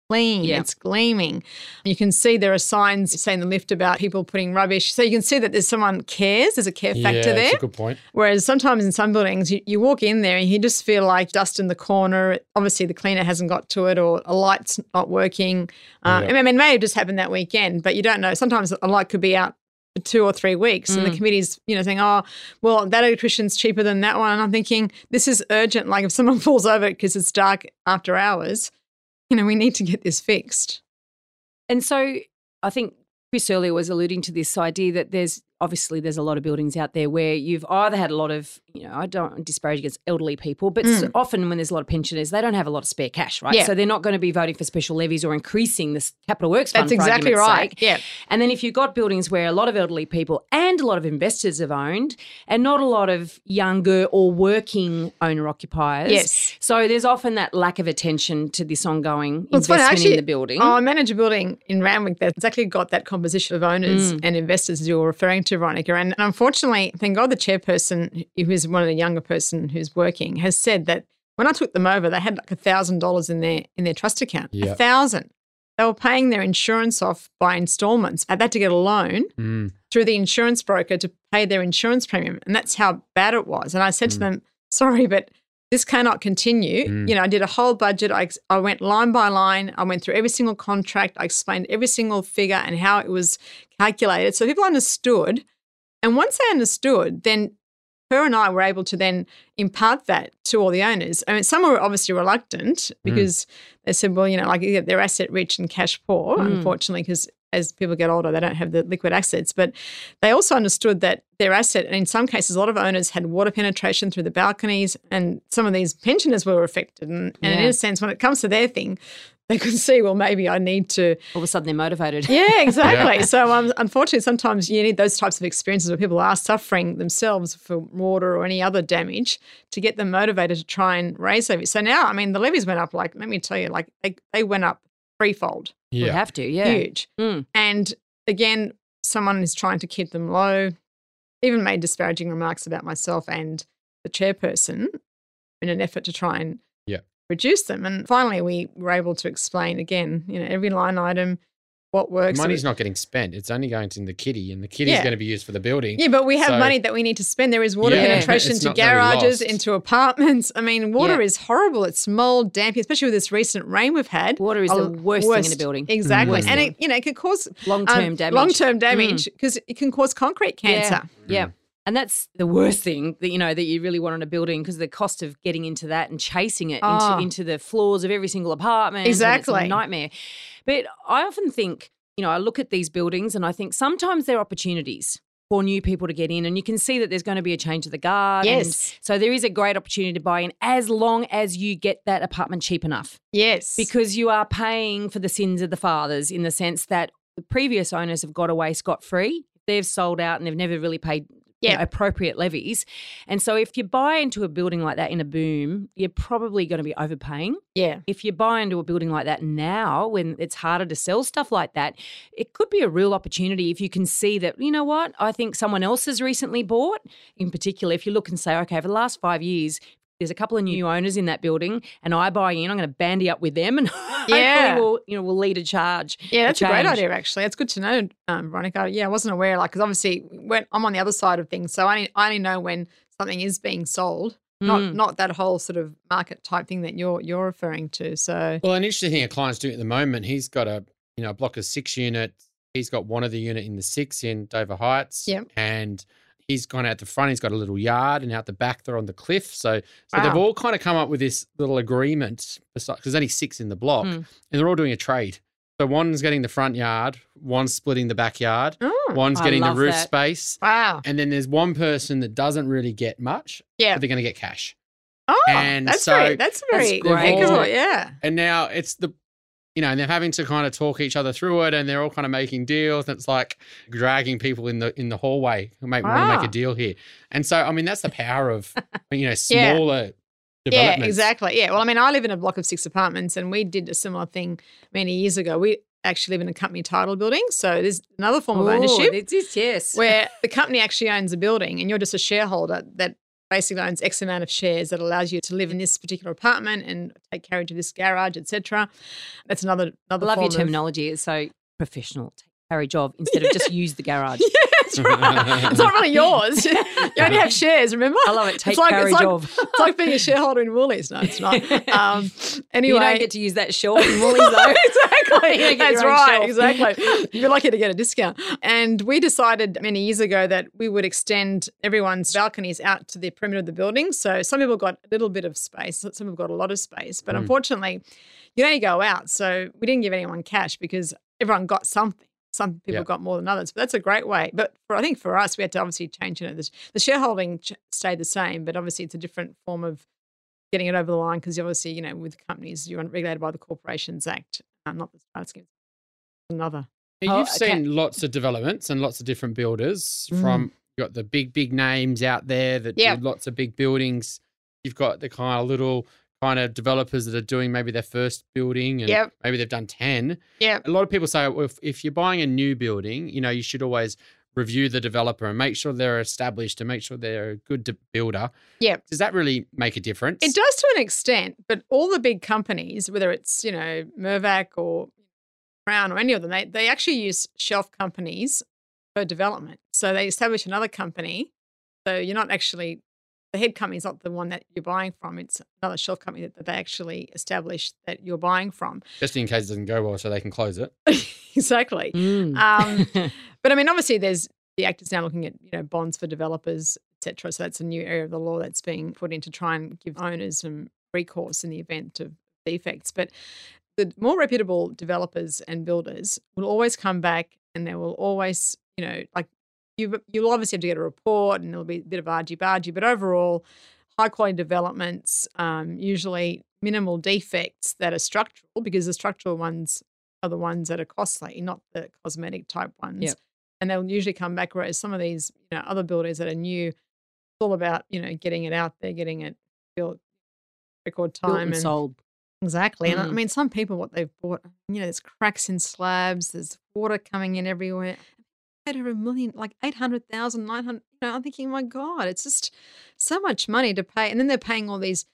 Speaker 3: clean. Yeah. It's gleaming. You can see there are signs saying the lift about people putting rubbish. So you can see that there's someone cares. There's a care factor
Speaker 2: yeah,
Speaker 3: there.
Speaker 2: That's a good point.
Speaker 3: Whereas sometimes in some buildings, you, you, walk in there and you just feel like dust in the corner. Obviously, the cleaner hasn't got to it or a light's not working. Uh, yeah. I mean, it may have just happened that weekend, but you don't know. Sometimes a light could be out for two or three weeks, and the
Speaker 1: Mm.
Speaker 3: committee's you know saying, "Oh, well, that electrician's cheaper than that one," and I'm thinking this is urgent. Like if someone <laughs> falls over because it's dark after hours, you know, we need to get this fixed.
Speaker 1: And so I think Chris earlier was alluding to this idea that there's obviously there's a lot of buildings out there where you've either had a lot of, you know, I don't disparage against elderly people, but
Speaker 3: Mm.
Speaker 1: often when there's a lot of pensioners, they don't have a lot of spare cash, right?
Speaker 3: Yeah.
Speaker 1: So they're not going to be voting for special levies or increasing this capital works fund.
Speaker 3: That's exactly right.
Speaker 1: sake.
Speaker 3: Yeah.
Speaker 1: And then if you've got buildings where a lot of elderly people and a lot of investors have owned, and not a lot of younger or working owner occupiers.
Speaker 3: Yes.
Speaker 1: So there's often that lack of attention to this ongoing
Speaker 3: Well, it's funny,
Speaker 1: investment
Speaker 3: actually-
Speaker 1: in the building.
Speaker 3: Oh, I manage a building in Randwick that's exactly got that composition of owners
Speaker 1: Mm.
Speaker 3: and investors as you're referring to, Veronica. And unfortunately, thank God the chairperson, who is one of the younger person who's working, has said that when I took them over, they had like a thousand dollars in their in their trust account. A
Speaker 2: Yep.
Speaker 3: thousand. They were paying their insurance off by installments. I had to get a loan
Speaker 2: Mm.
Speaker 3: through the insurance broker to pay their insurance premium. And that's how bad it was. And I said to
Speaker 2: Mm.
Speaker 3: them, sorry, but this cannot continue.
Speaker 2: Mm.
Speaker 3: You know, I did a whole budget. I, I went line by line. I went through every single contract. I explained every single figure and how it was calculated. So people understood. And once they understood, then her and I were able to then impart that to all the owners. I mean, some were obviously reluctant because they said, well, you know, like they're asset rich and cash poor,
Speaker 1: Mm.
Speaker 3: unfortunately, because as people get older, they don't have the liquid assets. But they also understood that their asset, and in some cases, a lot of owners had water penetration through the balconies, and some of these pensioners were affected. And, and in a sense, when it comes to their thing, they could see, well, maybe I need to
Speaker 1: All of a sudden they're motivated.
Speaker 3: yeah, <laughs> exactly. So, um, unfortunately, sometimes you need those types of experiences where people are suffering themselves for water or any other damage to get them motivated to try and raise levies. So now, I mean, the levies went up like, let me tell you, like they, they went up threefold,
Speaker 1: We have to, yeah.
Speaker 3: huge.
Speaker 1: Mm.
Speaker 3: And again, someone is trying to keep them low, even made disparaging remarks about myself and the chairperson in an effort to try and
Speaker 2: Yeah.
Speaker 3: reduce them. And finally, we were able to explain again, you know, every line item, what works.
Speaker 2: Money's not getting spent. It's only going to the kitty, and the kitty's
Speaker 3: Yeah.
Speaker 2: going to be used for the building.
Speaker 3: Yeah, but we have
Speaker 2: So-
Speaker 3: money that we need to spend. There is water
Speaker 2: Yeah,
Speaker 3: penetration
Speaker 2: it's
Speaker 3: to garages, into apartments. I mean, water
Speaker 1: Yeah.
Speaker 3: is horrible. It's mold, damp, especially with this recent rain we've had.
Speaker 1: Water is
Speaker 3: A-
Speaker 1: the worst, thing in a building.
Speaker 3: Exactly.
Speaker 2: Worst
Speaker 3: and it, you know, it could cause
Speaker 1: Long term
Speaker 3: um,
Speaker 1: damage. Mm.
Speaker 3: Long-term damage because it can cause concrete cancer.
Speaker 1: Yeah. And that's the worst thing that you know that you really want in a building because the cost of getting into that and chasing it
Speaker 3: Oh.
Speaker 1: into, ah. into the floors of every single apartment. and it's a
Speaker 3: Exactly.
Speaker 1: nightmare. But I often think, you know, I look at these buildings and I think sometimes there are opportunities for new people to get in and you can see that there's going to be a change of the guard. and
Speaker 3: Yes.
Speaker 1: so there is a great opportunity to buy in as long as you get that apartment cheap enough.
Speaker 3: Yes.
Speaker 1: because you are paying for the sins of the fathers in the sense that the previous owners have got away scot free. They've sold out and they've never really paid you know,
Speaker 3: Yeah.
Speaker 1: appropriate levies. And so if you buy into a building like that in a boom, you're probably going to be overpaying.
Speaker 3: yeah.
Speaker 1: If you buy into a building like that now, when it's harder to sell stuff like that, it could be a real opportunity if you can see that, you know what, I think someone else has recently bought. In particular, if you look and say, okay, over the last five years, there's a couple of new owners in that building, and I buy in. I'm going to bandy up with them, and <laughs>
Speaker 3: Yeah.
Speaker 1: hopefully we'll, you know, we'll lead a charge.
Speaker 3: Yeah, that's a great idea, actually. It's good to know, um, Veronica. Yeah, I wasn't aware, like, because obviously when I'm on the other side of things, so I only, I only know when something is being sold, not
Speaker 1: Mm.
Speaker 3: not that whole sort of market type thing that you're you're referring to. So
Speaker 2: Well, an interesting thing a client's doing at the moment, he's got a you know a block of six units. He's got one of the unit in the six in Dover Heights.
Speaker 3: Yep.
Speaker 2: And he's gone out the front. He's got a little yard, and out the back they're on the cliff. So so they've all kind of come up with this little agreement because there's only six in the block,
Speaker 1: Mm.
Speaker 2: and they're all doing a trade. So one's getting the front yard, one's splitting the backyard,
Speaker 3: oh,
Speaker 2: one's
Speaker 1: I
Speaker 2: getting the roof
Speaker 1: that.
Speaker 2: space,
Speaker 3: wow,
Speaker 2: and then there's one person that doesn't really get much,
Speaker 3: yeah.
Speaker 2: but they're going to get cash.
Speaker 3: Oh,
Speaker 2: and
Speaker 3: that's
Speaker 2: so
Speaker 3: very that's very
Speaker 1: great.
Speaker 2: All-
Speaker 3: yeah.
Speaker 2: And now it's the, you know, and they're having to kind of talk each other through it, and they're all kind of making deals. And it's like dragging people in the in the hallway who make want to make a ah. deal here. And so, I mean, that's the power of <laughs> you know
Speaker 3: Yeah.
Speaker 2: smaller
Speaker 3: Yeah,
Speaker 2: developments.
Speaker 3: exactly. Yeah. Well, I mean, I live in a block of six apartments, and we did a similar thing many years ago. We actually live in a company title building, so there's another form of
Speaker 1: Ooh,
Speaker 3: ownership.
Speaker 1: It is, yes.
Speaker 3: where the company actually owns a building and you're just a shareholder that basically owns X amount of shares that allows you to live in this particular apartment and take carriage of this garage, etc. That's another
Speaker 1: I
Speaker 3: another
Speaker 1: love your terminology. It's so professional. Take carriage of instead of just use the garage. <laughs>
Speaker 3: That's right. <laughs> it's not really yours. <laughs> You only have shares, remember?
Speaker 1: I love it. Take
Speaker 3: it's like,
Speaker 1: carriage
Speaker 3: it's like,
Speaker 1: of.
Speaker 3: It's like being a shareholder in Woolies. No, it's not. Um, anyway,
Speaker 1: You don't get to use that shelf in Woolies though.
Speaker 3: exactly.
Speaker 1: You don't get
Speaker 3: That's right.
Speaker 1: shelf.
Speaker 3: Exactly. You're lucky to get a discount. And we decided many years ago that we would extend everyone's balconies out to the perimeter of the building. So some people got a little bit of space, some people got a lot of space. But
Speaker 4: Mm.
Speaker 3: unfortunately, you only go out. So we didn't give anyone cash because everyone got something. Some people
Speaker 4: Yeah.
Speaker 3: got more than others, but that's a great way. But for I think for us, we had to obviously change it. The, the shareholding ch- stayed the same, but obviously it's a different form of getting it over the line because obviously, you know, with companies, you're regulated by the Corporations Act, um, not the Strata Scheme. Another.
Speaker 4: Now,
Speaker 1: Oh,
Speaker 4: You've
Speaker 1: okay.
Speaker 4: seen lots of developments and lots of different builders
Speaker 3: Mm.
Speaker 4: from you got the big, big names out there that
Speaker 3: Yep.
Speaker 4: do lots of big buildings. You've got the kind of little kind of developers that are doing maybe their first building and
Speaker 3: Yep.
Speaker 4: maybe they've done 10.
Speaker 3: Yeah.
Speaker 4: A lot of people say well, if, if you're buying a new building, you know, you should always review the developer and make sure they're established and make sure they're a good de- builder.
Speaker 3: Yep.
Speaker 4: Does that really make a difference?
Speaker 3: It does to an extent, but all the big companies, whether it's, you know, Mirvac or Crown or any of them, they, they actually use shelf companies for development. So they establish another company. So you're not actually, the head company is not the one that you're buying from. It's another shelf company that, that they actually establish that you're buying from.
Speaker 4: Just in case it doesn't go well so they can close it. <laughs>
Speaker 3: exactly.
Speaker 1: Mm.
Speaker 3: Um, <laughs> But I mean, obviously, there's the act is now looking at you know bonds for developers, etc. So that's a new area of the law that's being put in to try and give owners some recourse in the event of defects. But the more reputable developers and builders will always come back, and they will always, you know, like you you'll obviously have to get a report, and there'll be a bit of argy bargy. But overall, high quality developments, um, usually minimal defects that are structural, because the structural ones are the ones that are costly, not the cosmetic type ones.
Speaker 1: Yep.
Speaker 3: And they'll usually come back. Whereas some of these, you know, other builders that are new, it's all about you know getting it out there, getting it built record
Speaker 1: Built
Speaker 3: time
Speaker 1: and sold.
Speaker 3: Exactly. And I
Speaker 1: Mm.
Speaker 3: mean, some people, what they've bought, you know, there's cracks in slabs, there's water coming in everywhere. Paid over a million, like 800,000, 900. You know, I'm thinking, my God, it's just so much money to pay. And then they're paying all these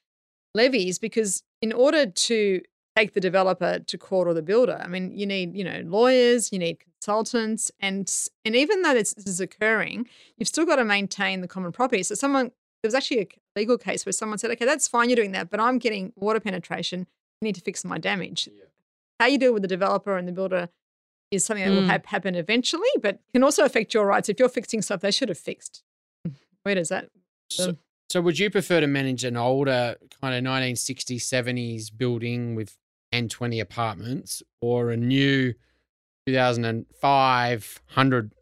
Speaker 3: levies because in order to take the developer to court or the builder, I mean, you need, you know, lawyers, you need consultants. And, and even though this, this is occurring, you've still got to maintain the common property. So someone, there was actually a legal case where someone said, okay, that's fine, you're doing that, but I'm getting water penetration you need to fix my damage. How you deal with the developer and the builder is something that will
Speaker 1: Mm.
Speaker 3: hap- happen eventually, but can also affect your rights. If you're fixing stuff they should have fixed. <laughs> Where does that?
Speaker 4: So, so would you prefer to manage an older kind of 1960s, 70s building with 10, 20 apartments or a new 2005 100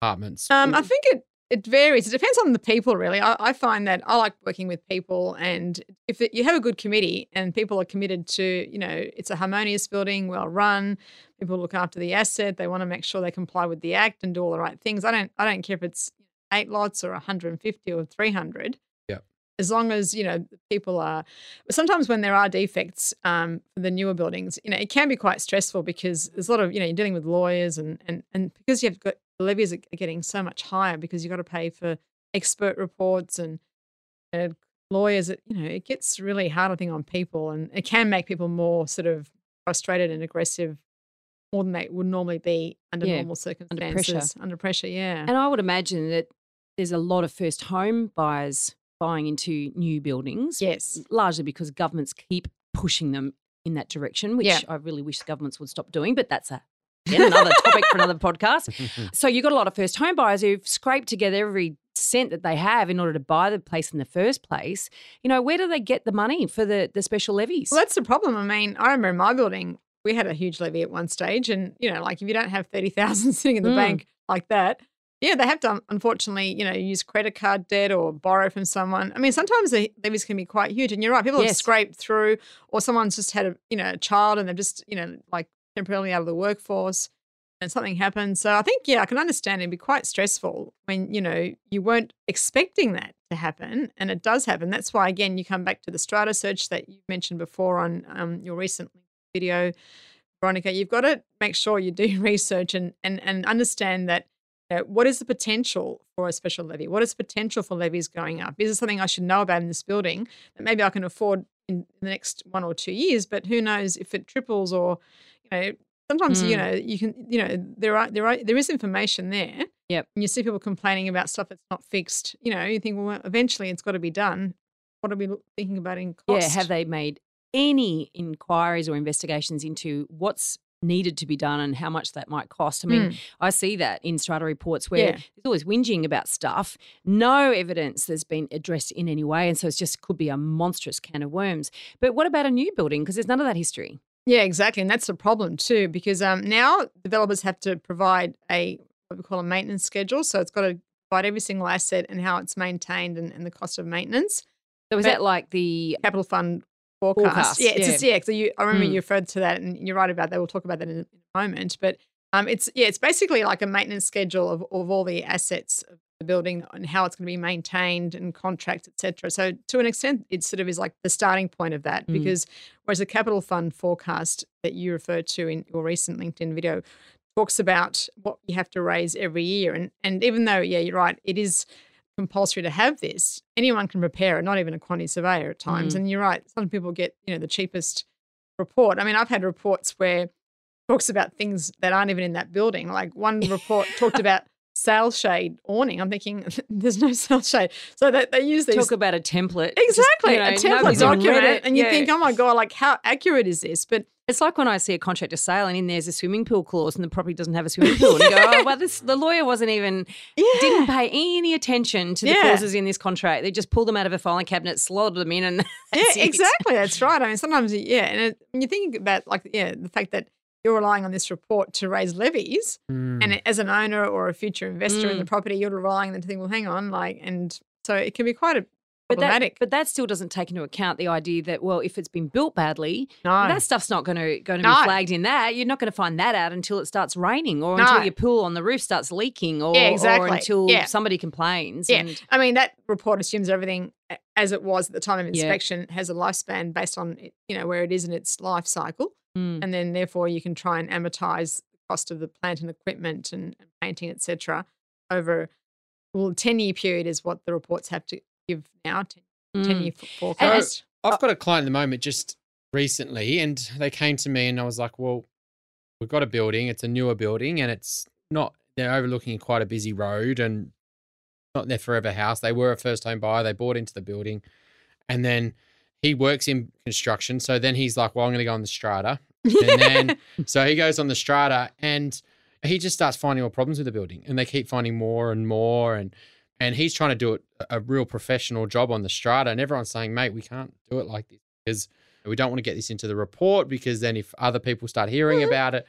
Speaker 4: apartments?
Speaker 3: Um, I think it it varies. It depends on the people, really. I, I find that I like working with people, and if it, you have a good committee and people are committed to, you know, it's a harmonious building, well run. People look after the asset. They want to make sure they comply with the act and do all the right things. I don't. I don't care if it's eight lots or 150 or 300. As long as you know people are. Sometimes when there are defects um, for the newer buildings, you know, it can be quite stressful because there's a lot of you know you're dealing with lawyers and and and because you've got the levies are getting so much higher because you've got to pay for expert reports and uh, lawyers. It, you know, it gets really hard, I think, on people, and it can make people more sort of frustrated and aggressive more than they would normally be under
Speaker 1: Yeah,
Speaker 3: normal
Speaker 1: pressure.
Speaker 3: circumstances. Under pressure, yeah.
Speaker 1: And I would imagine that there's a lot of first home buyers buying into new buildings.
Speaker 3: yes.
Speaker 1: Largely because governments keep pushing them in that direction, which
Speaker 3: Yeah.
Speaker 1: I really wish governments would stop doing, but that's a <laughs> again, another topic for another podcast. <laughs> So you've got a lot of first home buyers who've scraped together every cent that they have in order to buy the place in the first place. You know, where do they get the money for the, the special levies?
Speaker 3: Well, that's the problem. I mean, I remember in my building, we had a huge levy at one stage, and you know, like if you don't have thirty thousand <laughs> sitting in the
Speaker 1: Mm.
Speaker 3: bank like that, yeah, they have to unfortunately, you know, use credit card debt or borrow from someone. I mean, sometimes the levies can be quite huge, and you're right, people have scraped through, or someone's just had a you know a child and they're just you know like temporarily out of the workforce. And something happens. So I think, yeah, I can understand it'd be quite stressful when, you know, you weren't expecting that to happen and it does happen. That's why, again, you come back to the strata search that you mentioned before on um, your recent video, Veronica. You've got to make sure you do <laughs> research and, and, and understand that you know, what is the potential for a special levy? What is the potential for levies going up? Is it something I should know about in this building that maybe I can afford in the next one or two years? But who knows if it triples or, you know, sometimes you
Speaker 1: Mm.
Speaker 3: know you can you know there are there are there is information there.
Speaker 1: Yep.
Speaker 3: And you see people complaining about stuff that's not fixed. You know, you think, well, eventually it's got to be done. What are we thinking about in cost?
Speaker 1: Yeah, have they made any inquiries or investigations into what's needed to be done and how much that might cost? I mean,
Speaker 3: Mm.
Speaker 1: I see that in strata reports where
Speaker 3: Yeah.
Speaker 1: there's always whinging about stuff, no evidence that's been addressed in any way, and so it's just could be a monstrous can of worms. But what about a new building? Because there's none of that history.
Speaker 3: Yeah, exactly. And that's the problem too, because um, now developers have to provide a what we call a maintenance schedule. So it's got to provide every single asset and how it's maintained and, and the cost of maintenance.
Speaker 1: So is
Speaker 3: But-
Speaker 1: that like the
Speaker 3: Capital fund forecast.
Speaker 1: Forecast,
Speaker 3: yeah, it's
Speaker 1: yeah.
Speaker 3: a, yeah. So you, I remember
Speaker 1: Mm.
Speaker 3: you referred to that, and you're right about that. We'll talk about that in a, moment. But um, it's yeah, it's basically like a maintenance schedule of, of all the assets of the building and how it's going to be maintained and contracts, etc. So to an extent, it sort of is like the starting point of that
Speaker 1: Mm.
Speaker 3: because whereas the capital fund forecast that you referred to in your recent LinkedIn video talks about what you have to raise every year, and and even though yeah, you're right, it is compulsory to have this. Anyone can prepare it, not even a quantity surveyor at times.
Speaker 1: Mm.
Speaker 3: And you're right, some people get, you know, the cheapest report. I mean, I've had reports where it talks about things that aren't even in that building. Like one <laughs> report talked about sail shade awning. I'm thinking <laughs> there's no sail shade. So they, they use these
Speaker 1: talk about a template? just,
Speaker 3: exactly
Speaker 1: you know,
Speaker 3: a template
Speaker 1: nobody's even read
Speaker 3: document, and you
Speaker 1: Yeah.
Speaker 3: think, oh my god, like how accurate is this? But
Speaker 1: It's like when I see a contract to sale and in there's a swimming pool clause and the property doesn't have a swimming pool. And you go, <laughs> oh, well, this, the lawyer wasn't even,
Speaker 3: yeah,
Speaker 1: didn't pay any attention to the
Speaker 3: Yeah.
Speaker 1: clauses in this contract. They just pulled them out of a filing cabinet, slotted them in, and <laughs>
Speaker 3: yeah,
Speaker 1: it.
Speaker 3: exactly. That's right. I mean, sometimes, yeah, and it, when you think about like, yeah, the fact that you're relying on this report to raise levies,
Speaker 4: Mm.
Speaker 3: and as an owner or a future investor in the
Speaker 1: Mm.
Speaker 3: property, you're relying on them to think, well, hang on, like, and so it can be quite a
Speaker 1: But that, but that still doesn't take into account the idea that, well, if it's been built badly,
Speaker 3: no,
Speaker 1: that stuff's not going to going to
Speaker 3: No.
Speaker 1: be flagged in that. You're not going to find that out until it starts raining or
Speaker 3: No.
Speaker 1: until your pool on the roof starts leaking or,
Speaker 3: Yeah,
Speaker 1: or
Speaker 3: exactly.
Speaker 1: until
Speaker 3: Yeah.
Speaker 1: somebody complains.
Speaker 3: Yeah.
Speaker 1: And
Speaker 3: I mean, that report assumes everything as it was at the time of
Speaker 1: Yeah.
Speaker 3: inspection has a lifespan based on you know where it is in its life cycle,
Speaker 1: Mm.
Speaker 3: and then therefore you can try and amortize the cost of the plant and equipment and, and painting, etc. Over well, ten year period is what the reports have to give now. 10,
Speaker 1: Mm.
Speaker 3: year f- forecast.
Speaker 4: I've got a client at the moment just recently, and they came to me, and I was like, "Well, we've got a building. It's a newer building, and it's not. They're overlooking quite a busy road, and not their forever house. They were a first home buyer. They bought into the building, and then he works in construction. So then he's like, "Well, I'm going to go on the strata." And then <laughs> so he goes on the strata, and he just starts finding more problems with the building, and they keep finding more and more, and and he's trying to do it a real professional job on the strata, and everyone's saying, "Mate, we can't do it like this because we don't want to get this into the report because then if other people start hearing
Speaker 3: Mhm.
Speaker 4: about it,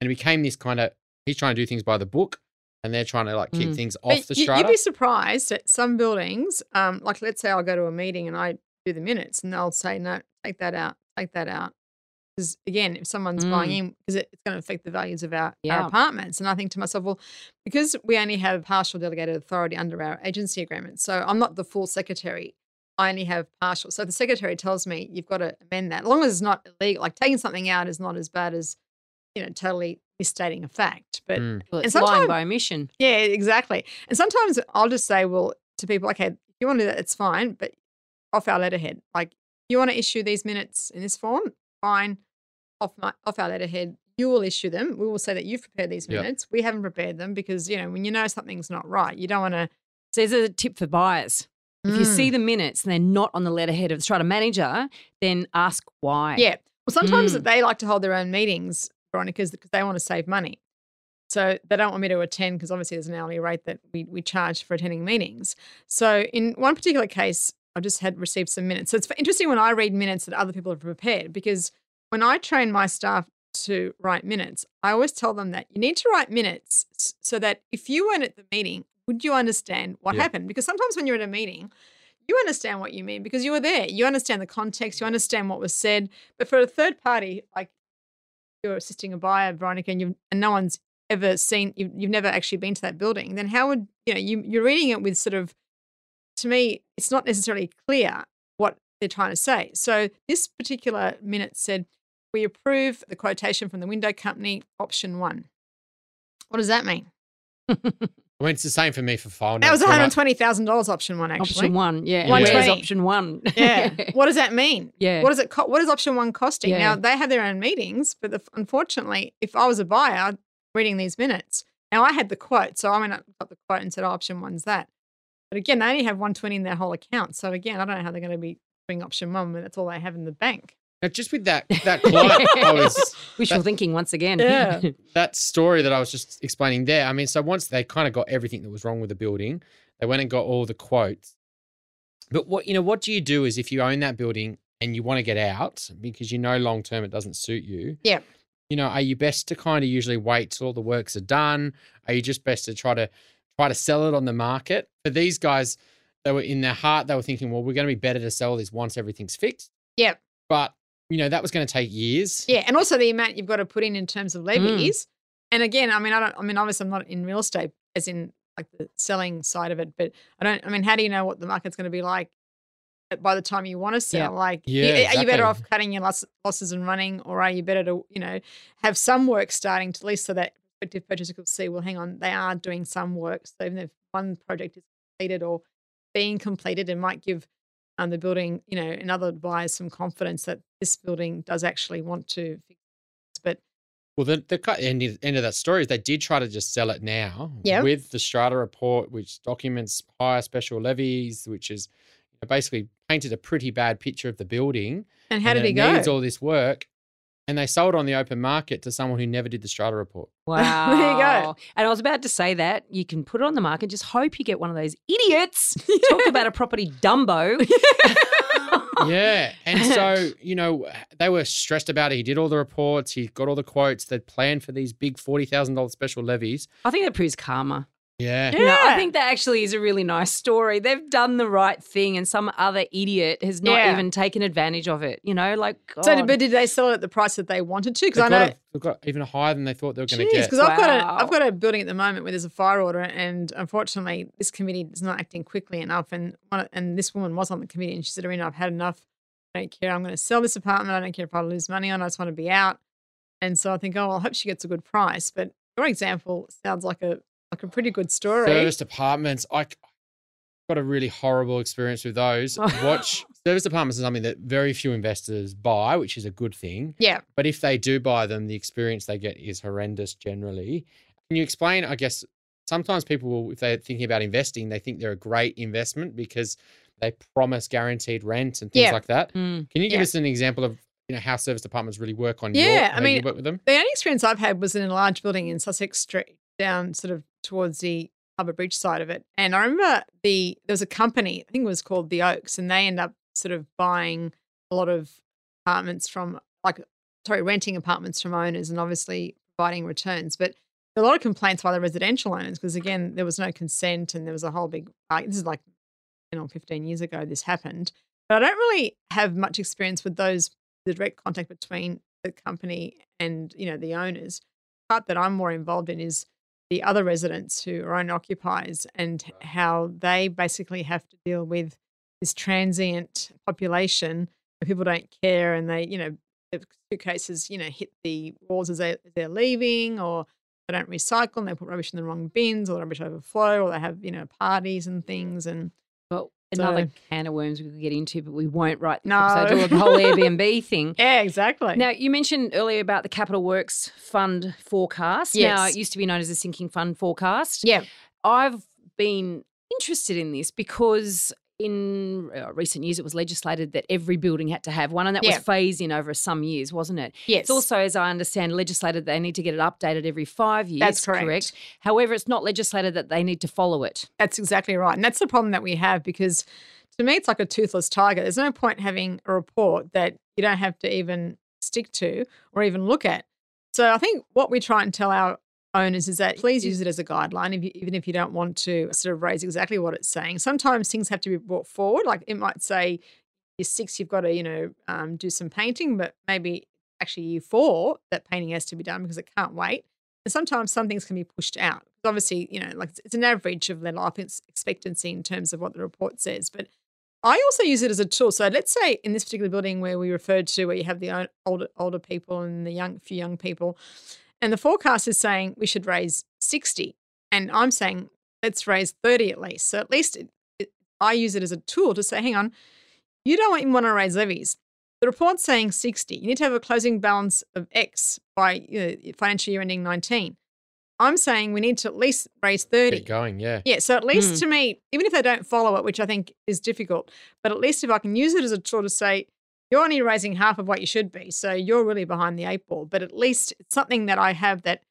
Speaker 4: and it became this kind of he's trying to do things by the book, and they're trying to like keep
Speaker 1: Mm.
Speaker 4: things
Speaker 3: But
Speaker 4: off the
Speaker 3: you-
Speaker 4: strata.
Speaker 3: You'd be surprised at some buildings. Um, like let's say I'll go to a meeting and I do the minutes, and they'll say, "No, take that out, take that out." Because again, if someone's buying in, because it, it's going to affect the values of our, our apartments, and I think to myself, well, because we only have partial delegated authority under our agency agreement, so I'm not the full secretary. I only have partial. So the secretary tells me you've got to amend that, as long as it's not illegal. Like taking something out is not as bad as you know totally misstating a fact, but
Speaker 4: Mm.
Speaker 1: Well,
Speaker 3: and
Speaker 1: it's lying by omission.
Speaker 3: yeah, exactly. And sometimes I'll just say, well, to people, okay, if you want to do that, it's fine, but off our letterhead. Like, you want to issue these minutes in this form? Fine. Off my off our letterhead, you will issue them. We will say that you've prepared these
Speaker 4: Yep.
Speaker 3: minutes. We haven't prepared them because you know when you know something's not right, you don't want to.
Speaker 1: So there's a tip for buyers. If
Speaker 3: Mm.
Speaker 1: you see the minutes and they're not on the letterhead of the strata manager, then ask why.
Speaker 3: Yeah. Well, sometimes
Speaker 1: Mm.
Speaker 3: they like to hold their own meetings, Veronica, because they want to save money. So they don't want me to attend because obviously there's an hourly rate that we, we charge for attending meetings. So in one particular case, I just had received some minutes. So it's interesting when I read minutes that other people have prepared because when I train my staff to write minutes, I always tell them that you need to write minutes so that if you weren't at the meeting, would you understand what
Speaker 4: Yeah.
Speaker 3: happened? Because sometimes when you're at a meeting, you understand what you mean because you were there. You understand the context, you understand what was said. But for a third party, like you're assisting a buyer, Veronica, and, and no one's ever seen, you've, you've never actually been to that building, then how would, you know, you, you're reading it with sort of, to me, it's not necessarily clear what they're trying to say. So this particular minute said, we approve the quotation from the window company, option one. What does that mean? <laughs>
Speaker 4: Well, it's the same for me for file
Speaker 3: That was
Speaker 4: notes.
Speaker 3: one
Speaker 4: When I-
Speaker 3: hundred twenty thousand dollars option one actually.
Speaker 1: Option one, yeah.
Speaker 4: One
Speaker 1: Where's
Speaker 3: twenty.
Speaker 1: option one? <laughs>
Speaker 3: Yeah. what does that mean?
Speaker 1: Yeah.
Speaker 3: What does it? Co- what is option one costing?
Speaker 1: Yeah.
Speaker 3: Now they have their own meetings, but the, unfortunately, if I was a buyer reading these minutes, now I had the quote, so I went up got the quote and said, oh, option one's that. But again, they only have one twenty in their whole account. So again, I don't know how they're going to be doing option one when that's all they have in the bank.
Speaker 4: Now, just with that that <laughs> client, I was <laughs>
Speaker 1: Wishful thinking once again.
Speaker 3: Yeah. <laughs>
Speaker 4: that story that I was just explaining there. I mean, so once they kind of got everything that was wrong with the building, they went and got all the quotes. But what you know, what do you do is if you own that building and you want to get out because you know long term it doesn't suit you.
Speaker 3: Yeah.
Speaker 4: You know, are you best to kind of usually wait till all the works are done? Are you just best to try to try to sell it on the market? For these guys, they were in their heart, they were thinking, well, we're going to be better to sell this once everything's fixed.
Speaker 3: Yeah.
Speaker 4: But you know, that was going to take years.
Speaker 3: Yeah, and also the amount you've got to put in in terms of levies. Mm. And again, I mean, I don't. I mean, obviously, I'm not in real estate, as in like the selling side of it. But I don't. I mean, how do you know what the market's going to be like uh, by the time you want to sell?
Speaker 1: Yeah.
Speaker 3: Like,
Speaker 4: Yeah,
Speaker 3: you- are you better off cutting your loss, losses and running, or are you better to you know have some work starting to at least so that prospective purchaser could see, well, hang on, they are doing some work. So even if one project is completed or being completed, it might give um, the building, you know, and other buyers some confidence that this building does actually want to fix. But
Speaker 4: Well, the, the end, of- end of that story is they did try to just sell it now
Speaker 3: Yeah.
Speaker 4: with the strata report, which documents higher special levies, which is you know, basically painted a pretty bad picture of the building.
Speaker 3: and how
Speaker 4: and
Speaker 3: did
Speaker 4: that
Speaker 3: he go?
Speaker 4: Needs all this work, and they sold on the open market to someone who never did the strata report.
Speaker 1: Wow. <laughs>
Speaker 3: There you go.
Speaker 1: And I was about to say that you can put it on the market. Just hope you get one of those idiots. <laughs> Talk about a property Dumbo. <laughs>
Speaker 4: yeah, and so you know they were stressed about it. He did all the reports. He got all the quotes. They planned for these big forty thousand dollars special levies.
Speaker 1: I think that proves karma.
Speaker 4: Yeah.
Speaker 1: You know, I think that actually is a really nice story. They've done the right thing, and some other idiot has not
Speaker 3: Yeah.
Speaker 1: even taken advantage of it. You know, like God.
Speaker 3: So, did- but did they sell it at the price that they wanted to? Because I
Speaker 4: got,
Speaker 3: know,
Speaker 4: a- they got even higher than they thought they were going to get.
Speaker 3: because I've got a
Speaker 1: Wow.
Speaker 3: I've got a building at the moment where there's a fire order, and unfortunately, this committee is not acting quickly enough. And one, of- and this woman was on the committee, and she said, "Reena, I've had enough. I don't care. I'm going to sell this apartment. I don't care if I lose money on. it. I just want to be out." And so I think, oh, well, I hope she gets a good price. But your example sounds like a like a pretty good story.
Speaker 4: Service apartments, I got a really horrible experience with those. <laughs> Watch service apartments is something that very few investors buy, which is a good thing.
Speaker 3: Yeah.
Speaker 4: But if they do buy them, the experience they get is horrendous generally. Can you explain? I guess sometimes people, will, if they're thinking about investing, they think they're a great investment because they promise guaranteed rent and things
Speaker 3: Yeah.
Speaker 4: like that.
Speaker 1: Mm.
Speaker 4: Can you give
Speaker 3: Yeah.
Speaker 4: us an example of you know how service apartments really work on your?
Speaker 3: Yeah, I mean,
Speaker 4: you work with them.
Speaker 3: The only experience I've had was in a large building in Sussex Street, down sort of towards the Harbour Bridge side of it. And I remember the there was a company, I think it was called the Oaks, and they end up sort of buying a lot of apartments from like sorry, renting apartments from owners and obviously providing returns. But a lot of complaints by the residential owners because again, there was no consent and there was a whole big like this is like 10 or 15 years ago this happened. But I don't really have much experience with those the direct contact between the company and you know the owners. Part that I'm more involved in is the other residents who are owner occupiers and how they basically have to deal with this transient population where people don't care and they, you know, the suitcases, you know, hit the walls as, they, as they're leaving or they don't recycle and they put rubbish in the wrong bins or the rubbish overflow or they have, you know, parties and things and
Speaker 1: another
Speaker 3: So-
Speaker 1: can of worms we could get into, but we won't right
Speaker 3: No.
Speaker 1: So do the whole Airbnb <laughs> thing.
Speaker 3: yeah, exactly.
Speaker 1: Now, you mentioned earlier about the Capital Works Fund forecast.
Speaker 3: Yes.
Speaker 1: Now, it used to be known as the Sinking Fund forecast.
Speaker 3: yeah.
Speaker 1: I've been interested in this because in uh, recent years it was legislated that every building had to have one, and that
Speaker 3: Yeah.
Speaker 1: was phased in over some years, wasn't it?
Speaker 3: Yes.
Speaker 1: It's also, as I understand, legislated they need to get it updated every five years.
Speaker 3: That's correct.
Speaker 1: However, it's not legislated that they need to follow it.
Speaker 3: That's exactly right. And that's the problem that we have because to me, it's like a toothless tiger. There's no point having a report that you don't have to even stick to or even look at. So I think what we try and tell our owners is that please use it as a guideline, if you, even if you don't want to sort of raise exactly what it's saying. Sometimes things have to be brought forward. Like it might say, year six, you've got to, you know, um, do some painting, but maybe actually year four, that painting has to be done because it can't wait. And sometimes some things can be pushed out. Obviously, you know, like it's- it's an average of their life expectancy in terms of what the report says. But I also use it as a tool. So let's say in this particular building where we referred to, where you have the older older people and the young few young people, and the forecast is saying we should raise sixty, and I'm saying let's raise 30 at least. So at least it, it, I use it as a tool to say, hang on, you don't even want to raise levies. The report's saying 60. You need to have a closing balance of X by you know, financial year ending 19. I'm saying we need to at least raise 30.
Speaker 4: Get going, yeah.
Speaker 3: Yeah, so at least
Speaker 1: Mm.
Speaker 3: to me, even if they don't follow it, which I think is difficult, but at least if I can use it as a tool to say, you're only raising half of what you should be, so you're really behind the eight ball. But at least it's something that I have that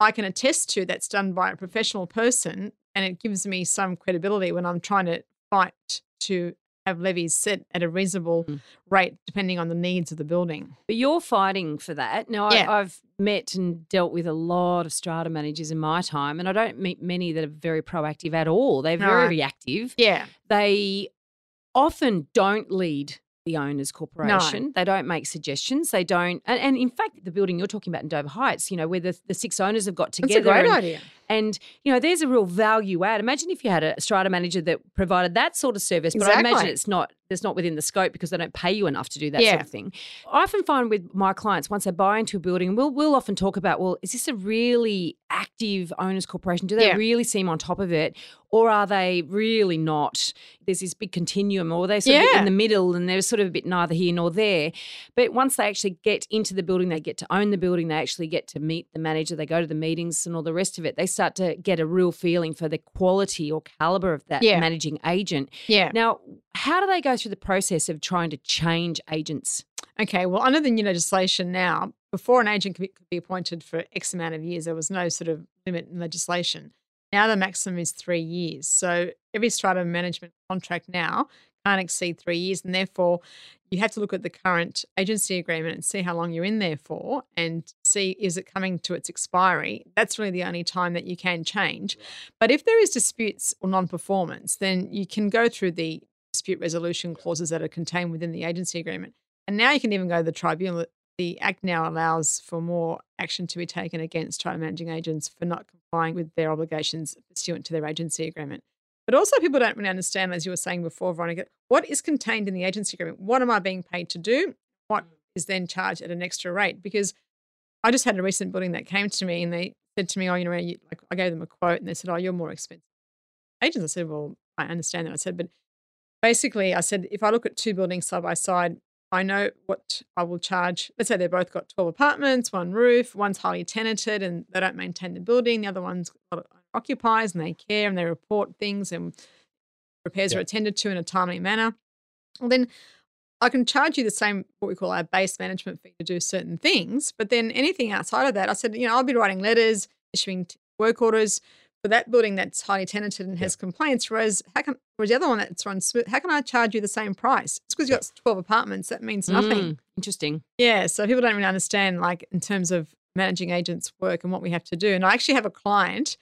Speaker 3: I can attest to that's done by a professional person, and it gives me some credibility when I'm trying to fight to have levies set at a reasonable
Speaker 1: Mm.
Speaker 3: rate depending on the needs of the building.
Speaker 1: But you're fighting for that. Now,
Speaker 3: Yeah.
Speaker 1: I, I've met and dealt with a lot of strata managers in my time, and I don't meet many that are very proactive at all. They're very reactive.
Speaker 3: Yeah.
Speaker 1: They often don't lead the owners corporation. They don't make suggestions. They don't, and, and in fact, the building you're talking about in Dover Heights, you know, where the, the six owners have got
Speaker 3: That's
Speaker 1: together.
Speaker 3: a great
Speaker 1: and,
Speaker 3: idea.
Speaker 1: and you know, there's a real value add. Imagine if you had a strata manager that provided that sort of service, but I imagine it's not it's not within the scope because they don't pay you enough to do that sort of thing. I often find with my clients once they buy into a building, we'll we'll often talk about, well, is this a really active owners corporation? Do they
Speaker 3: Yeah.
Speaker 1: really seem on top of it, or are they really not? There's this big continuum, or they're sort of in the middle, and they're sort of a bit neither here nor there. But once they actually get into the building, they get to own the building, they actually get to meet the manager, they go to the meetings and all the rest of it. They start to get a real feeling for the quality or caliber of that
Speaker 3: Yeah.
Speaker 1: managing agent.
Speaker 3: Yeah.
Speaker 1: Now, how do they go through the process of trying to change agents?
Speaker 3: Okay, well, under the new legislation now, before an agent could be, could be appointed for X amount of years, there was no sort of limit in legislation. Now the maximum is three years. So every strata management contract now can't exceed three years, and therefore you have to look at the current agency agreement and see how long you're in there for, and see is it coming to its expiry. That's really the only time that you can change. But if there is disputes or non-performance, then you can go through the dispute resolution clauses that are contained within the agency agreement. And now you can even go to the tribunal. The Act now allows for more action to be taken against strata managing agents for not complying with their obligations pursuant to their agency agreement. But also, people don't really understand, as you were saying before, Veronica, what is contained in the agency agreement? What am I being paid to do? What mm. is then charged at an extra rate? Because I just had a recent building that came to me and they said to me, "Oh, you know, you, like I gave them a quote and they said, "Oh, you're more expensive." Agents, I said, "Well, I understand that." I said, "But basically, I said if I look at two buildings side by side, I know what I will charge. Let's say they've both got 12 apartments, one roof, one's highly tenanted and they don't maintain the building. The other one's occupies and they care and they report things and repairs are attended to in a timely manner. Well, then I can charge you the same, what we call our base management fee to do certain things. But then anything outside of that, I said, you know, I'll be writing letters, issuing work orders for that building that's highly tenanted and has complaints. Whereas, how can, whereas the other one that's run smooth, how can I charge you the same price? It's because you've got 12 apartments. That means nothing.
Speaker 1: Mm, interesting.
Speaker 3: Yeah. So people don't really understand, like, in terms of managing agents' work and what we have to do. And I actually have a client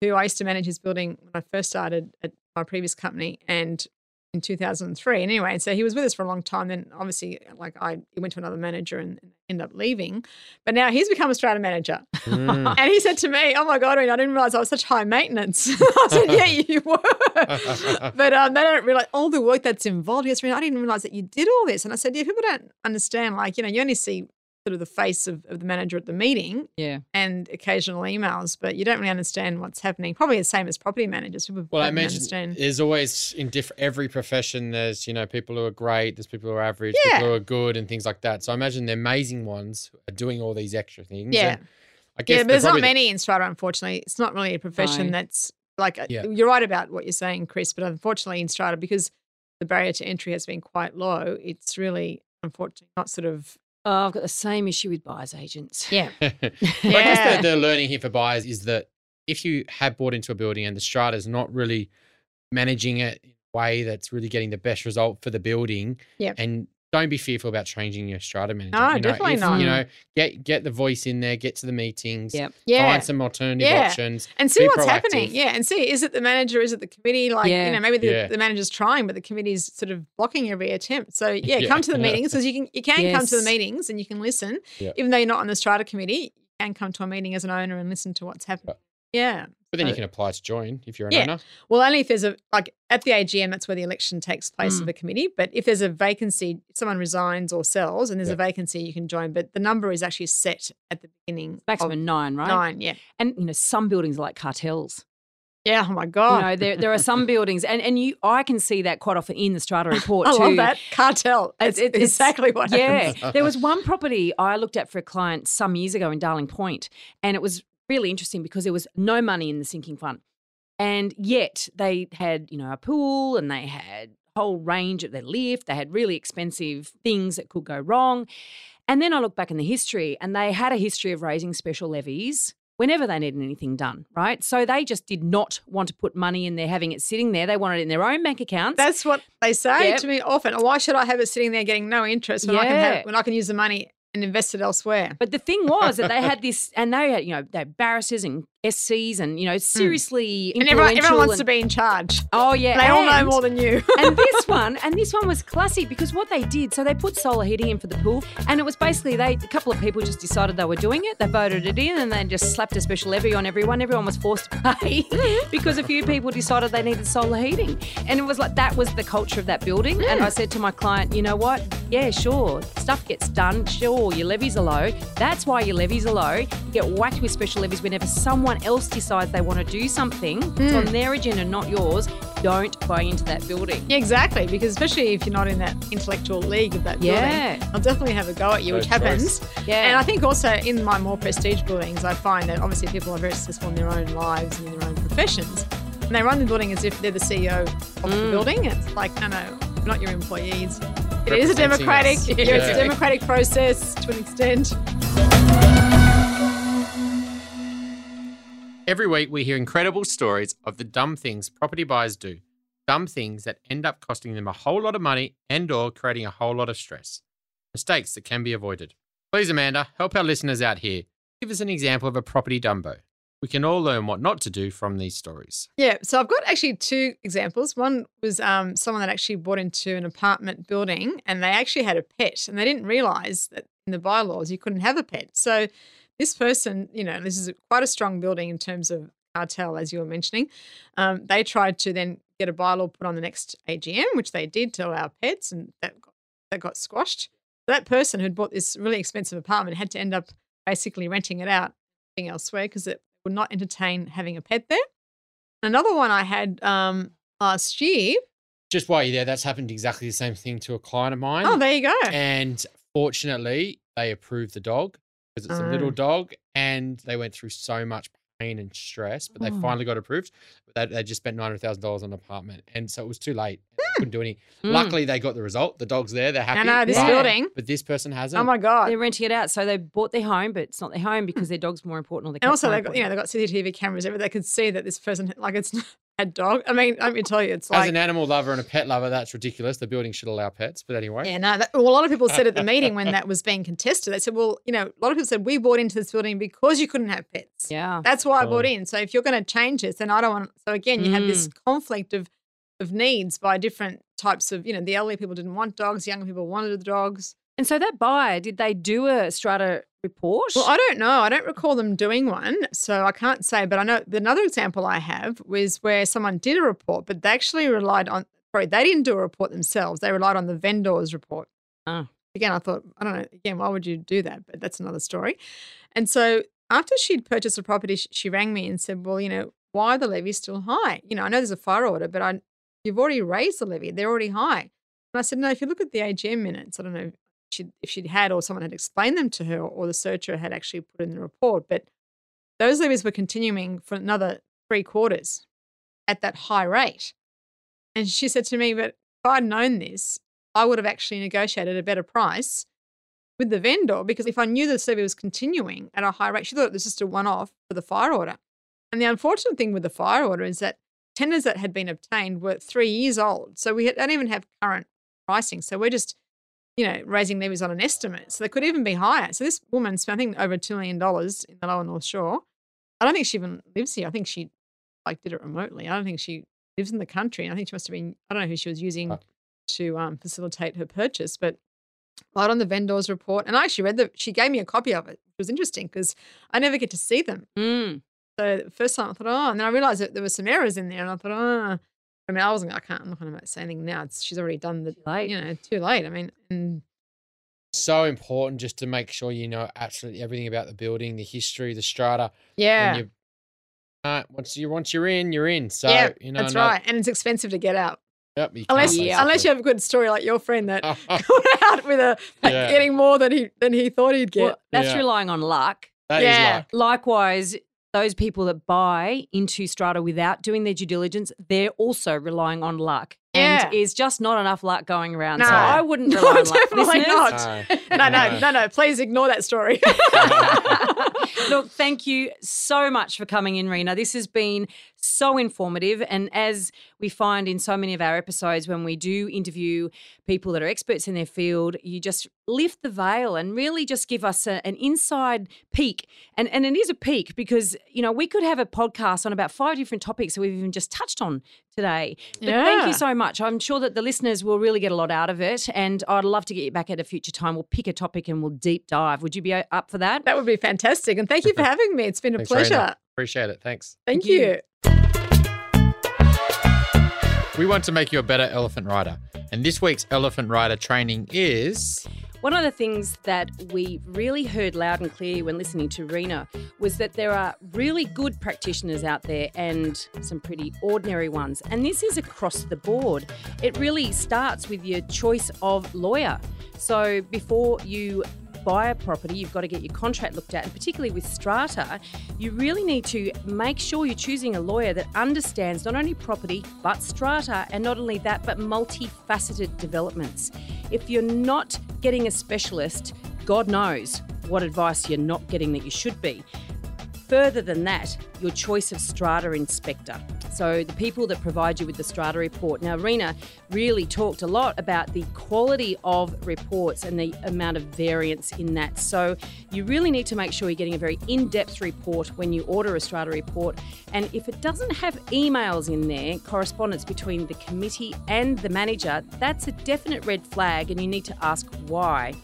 Speaker 3: who I used to manage his building when I first started at my previous company and in 2003. And Anyway, so he was with us for a long time. Then obviously, like, I he went to another manager and ended up leaving. But now he's become a strata manager.
Speaker 4: Mm. <laughs>
Speaker 3: And he said to me, Oh my God, Reena, I didn't realize I was such high maintenance. <laughs> I said, Yeah, <laughs> you were. but um, they don't realize all the work that's involved. Yes, Reena, I didn't realize that you did all this. And I said, Yeah, people don't understand. Like, you know, you only see sort of the face of, of the manager at the meeting
Speaker 1: Yeah.
Speaker 3: and occasional emails, but you don't really understand what's happening. Probably the same as property managers. People
Speaker 4: Well, I
Speaker 3: don't
Speaker 4: mentioned
Speaker 3: understand.
Speaker 4: there's always in diff- every profession. There's you know people who are great. There's people who are average.
Speaker 3: Yeah.
Speaker 4: People who are good and things like that. So I imagine the amazing ones are doing all these extra things.
Speaker 3: Yeah.
Speaker 4: I guess
Speaker 3: Yeah, but there's not many in strata, unfortunately. It's not really a profession
Speaker 1: No.
Speaker 3: that's like, uh,
Speaker 4: Yeah.
Speaker 3: you're right about what you're saying, Chris, but unfortunately in strata, because the barrier to entry has been quite low, it's really, unfortunately, not sort of,
Speaker 1: Oh, I've got the same issue with buyers agents.
Speaker 3: yeah.
Speaker 4: Well, <laughs> I guess the, the learning here for buyers is that if you have bought into a building and the strata is not really managing it in a way that's really getting the best result for the building,
Speaker 3: Yep.
Speaker 4: and don't be fearful about changing your strata manager.
Speaker 3: No,
Speaker 4: you know,
Speaker 3: definitely
Speaker 4: if,
Speaker 3: not.
Speaker 4: You know, get get the voice in there, get to the meetings,
Speaker 1: Yep.
Speaker 3: Yeah.
Speaker 4: find some alternative
Speaker 3: Yeah.
Speaker 4: options.
Speaker 3: and see what's happening. Yeah. And see, is it the manager? Is it the committee? Like,
Speaker 1: Yeah.
Speaker 3: you know, maybe the,
Speaker 4: Yeah.
Speaker 3: the manager's trying, but the committee's sort of blocking every attempt. So <laughs> yeah, come to the meetings <laughs> because you can, you can come to the meetings and you can listen. Even though you're not on the strata committee, you can come to a meeting as an owner and listen to what's happening. Yeah.
Speaker 4: But then you can apply to join if you're an
Speaker 3: Yeah.
Speaker 4: owner.
Speaker 3: Well, only if there's a like at the AGM, that's where the election takes place of
Speaker 1: Mm.
Speaker 3: the committee. But if there's a vacancy, someone resigns or sells, and there's
Speaker 4: Yeah.
Speaker 3: a vacancy, you can join. But the number is actually set at the beginning.
Speaker 1: Maximum nine, right?
Speaker 3: nine. Yeah.
Speaker 1: And you know, some buildings are like cartels.
Speaker 3: Yeah. Oh my God.
Speaker 1: You know, there there are some <laughs> buildings, and and you I can see that quite often in the strata <laughs> report
Speaker 3: I
Speaker 1: too.
Speaker 3: love that. Cartel. It's,
Speaker 1: It's- it's-
Speaker 3: exactly what
Speaker 1: Yeah,
Speaker 3: happens.
Speaker 1: there was <laughs> one property I looked at for a client some years ago in Darling Point, and it was really interesting because there was no money in the sinking fund, and yet they had you know a pool and they had a whole range of their lift. They had really expensive things that could go wrong, and then I look back in the history, and they had a history of raising special levies. Whenever they needed anything done, right? So they just did not want to put money in there, having it sitting there. They wanted it in their own bank accounts.
Speaker 3: That's what they say
Speaker 1: Yep.
Speaker 3: to me often. Why should I have it sitting there getting no interest when I can have when I can use the money and invest it elsewhere?
Speaker 1: But the thing was that they had this, and they had, you know, they had barristers and SCs and, you know, seriously
Speaker 3: Hmm. And everyone, everyone wants
Speaker 1: influential
Speaker 3: to be in charge.
Speaker 1: Oh, yeah.
Speaker 3: They all know more than you. <laughs>
Speaker 1: and this one, and this one was classic because what they did, so they put solar heating in for the pool, and it was basically they a couple of people just decided they were doing it. They voted it in, and they just slapped a special levy on everyone. Everyone was forced to pay <laughs> because a few people decided they needed solar heating, and it was like that was the culture of that building. And I said to my client, you know what? Yeah, sure, stuff gets done. Sure, your levies are low. That's why your levies are low. You get whacked with special levies whenever someone else decides they want to do something. It's on mm. their agenda, not yours. Don't buy into that building.
Speaker 3: Yeah, exactly. Because especially if you're not in that intellectual league of that building, I'll definitely have a go at you,
Speaker 4: No
Speaker 3: which happens.
Speaker 1: Yeah.
Speaker 3: And I think also in my more prestige buildings, I find that obviously people are very successful in their own lives and in their own professions. And they run the building as if they're the CEO of the mm. building. It's like, no, no, not your employees. It is a democratic,
Speaker 4: us.
Speaker 3: yeah, it's a democratic process to an extent.
Speaker 2: Every week, we hear incredible stories of the dumb things property buyers do, dumb things that end up costing them a whole lot of money and/or creating a whole lot of stress. Mistakes that can be avoided. Please, Amanda, help our listeners out here. Give us an example of a property dumbo. We can all learn what not to do from these stories.
Speaker 3: Yeah, so I've got actually two examples. One was um, someone that actually bought into an apartment building and they actually had a pet and they didn't realize that in the bylaws you couldn't have a pet. So this person, you know, this is quite a strong building in terms of cartel, as you were mentioning. Um, they tried to then get a bylaw put on the next AGM, which they did to allow pets, and that got, that got squashed. That person who'd bought this really expensive apartment had to end up basically renting it out being elsewhere because it would not entertain having a pet there. Another one I had um, last year.
Speaker 2: Just while you're there, that's happened exactly the same thing to a client of mine.
Speaker 3: Oh, there you go.
Speaker 2: And fortunately, they approved the dog because it's a little
Speaker 3: Oh.
Speaker 2: dog and they went through so much pain and stress, but they
Speaker 3: Oh.
Speaker 2: finally got approved. But they, they just spent $900,000 on an apartment. And so it was too late. They couldn't do any.
Speaker 1: Mm.
Speaker 2: Luckily, they got the result. The dog's there. They're happy.
Speaker 3: I know this
Speaker 1: Yeah.
Speaker 3: building.
Speaker 2: But this person hasn't.
Speaker 3: Oh my god!
Speaker 1: They're renting it out, so they bought their home, but it's not their home because their dog's more important or their
Speaker 3: And also,
Speaker 1: more
Speaker 3: they got you know
Speaker 1: important.
Speaker 3: they got CCTV cameras everywhere. They could see that this person like it's <laughs> had dog. I mean, let me tell you, it's like As
Speaker 2: an animal lover and a pet lover, that's ridiculous. The building should allow pets. But anyway.
Speaker 3: yeah, no. That, well, a lot of people said at the <laughs> meeting when that was being contested, they said, well, you know, a lot of people said we bought into this building because you couldn't have pets.
Speaker 1: yeah.
Speaker 3: That's why I bought
Speaker 2: Oh.
Speaker 3: in. So if you're going to change this, then I don't want. So again, you have this
Speaker 1: Mm.
Speaker 3: conflict of of needs by different types of you know the elderly people didn't want dogs, younger people wanted the dogs.
Speaker 1: And so that buyer, did they do a strata report?
Speaker 3: Well, I don't know. I don't recall them doing one, so I can't say. But I know another example I have was where someone did a report, but they actually relied on. Sorry, they didn't do a report themselves. They relied on the vendor's report.
Speaker 1: Oh.
Speaker 3: Again, I thought I don't know. Again, why would you do that? But that's another story. And so after she'd purchased the property, she rang me and said, "Well, you know, why are the levies still high? You know, I know there's a fire order, but I you've already raised the levy. They're already high." And I said, "No. If you look at the AGM minutes, I don't know she if she'd had or someone had explained them to her or the searcher had actually put in the report, but those levies were continuing for another three quarters at that high rate. And she said to me, But if I'd known this, I would have actually negotiated a better price with the vendor because if I knew the levy was continuing at a high rate, she thought it was just a one off for the fire order. And the unfortunate thing with the fire order is that tenders that had been obtained were three years old. So we don't even have current pricing. So we're just you know, raising levies on an estimate. So they could even be higher. So this woman spent, I think, over $2 million in the lower North Shore. I don't think she even lives here. I think she like did it remotely. I don't think she lives in the country. I think she must have been, I don't know who she was using to um, facilitate her purchase, but right on the vendor's report. And I actually read that she gave me a copy of it, It was interesting because I never get to see them.
Speaker 1: Mm.
Speaker 3: So the first time I thought, oh, and then I realized that there were some errors in there, and I thought, oh, I mean, I wasn't, I can't, I'm not going to say anything now. It's, she's already done the,
Speaker 1: late.
Speaker 3: you know, too late. I mean, and
Speaker 2: So important just to make sure you know absolutely everything about the building, the history, the strata.
Speaker 3: yeah,
Speaker 2: When you're Uh, once you once you're in, you're in. So
Speaker 3: yeah,
Speaker 2: you know,
Speaker 3: that's
Speaker 2: no-
Speaker 3: right. And it's expensive to get out.
Speaker 2: Yep, you
Speaker 3: Unless,
Speaker 2: can't
Speaker 3: unless you have a good story like your friend that <laughs> <laughs> got out with a like,
Speaker 2: Yeah.
Speaker 3: getting more than he than he thought he'd get.
Speaker 1: Well, that's
Speaker 2: Yeah.
Speaker 1: relying on luck.
Speaker 2: that is
Speaker 3: yeah.
Speaker 2: luck.
Speaker 1: Likewise, those people that buy into strata without doing their due diligence, they're also relying on luck.
Speaker 3: Yeah.
Speaker 1: And is just not enough luck going around.
Speaker 3: No.
Speaker 1: So I wouldn't
Speaker 3: No,
Speaker 1: rely on <laughs> luck.
Speaker 3: Definitely not.
Speaker 2: No.
Speaker 3: no, no, no, no. Please ignore that story. <laughs>
Speaker 1: Look, thank you so much for coming in, Reena. This has been so informative. And as we find in so many of our episodes, when we do interview people that are experts in their field, you just lift the veil and really just give us a- an inside peek. And, and it is a peek because, you know, we could have a podcast on about five different topics that we've even just touched on today. But thank you so much. I'm sure that the listeners will really get a lot out of it. And I'd love to get you back at a future time. We'll pick a topic and we'll deep dive. Would you be uh, up for that?
Speaker 3: that would be fantastic. And thank you <laughs> for having me. It's been a
Speaker 2: Thanks,
Speaker 3: pleasure.
Speaker 2: Appreciate it. Thanks.
Speaker 3: Thank
Speaker 1: Thank you.
Speaker 3: you.
Speaker 2: We want to make you a better elephant rider. And this week's elephant rider training is
Speaker 1: One of the things that we really heard loud and clear when listening to Reena was that there are really good practitioners out there and some pretty ordinary ones. And this is across the board. It really starts with your choice of lawyer. So before you buy a property, you've got to get your contract looked at. And particularly with strata, you really need to make sure you're choosing a lawyer that understands not only property, but strata, and not only that, but multifaceted developments. If you're not getting a specialist, God knows what advice you're not getting that you should be. Further than that, your choice of strata inspector. So, the people that provide you with the strata report. Now, Reena really talked a lot about the quality of reports and the amount of variance in that. So, you really need to make sure you're getting a very in depth report when you order a strata report. And if it doesn't have emails in there, correspondence between the committee and the manager, that's a definite red flag, and you need to ask why.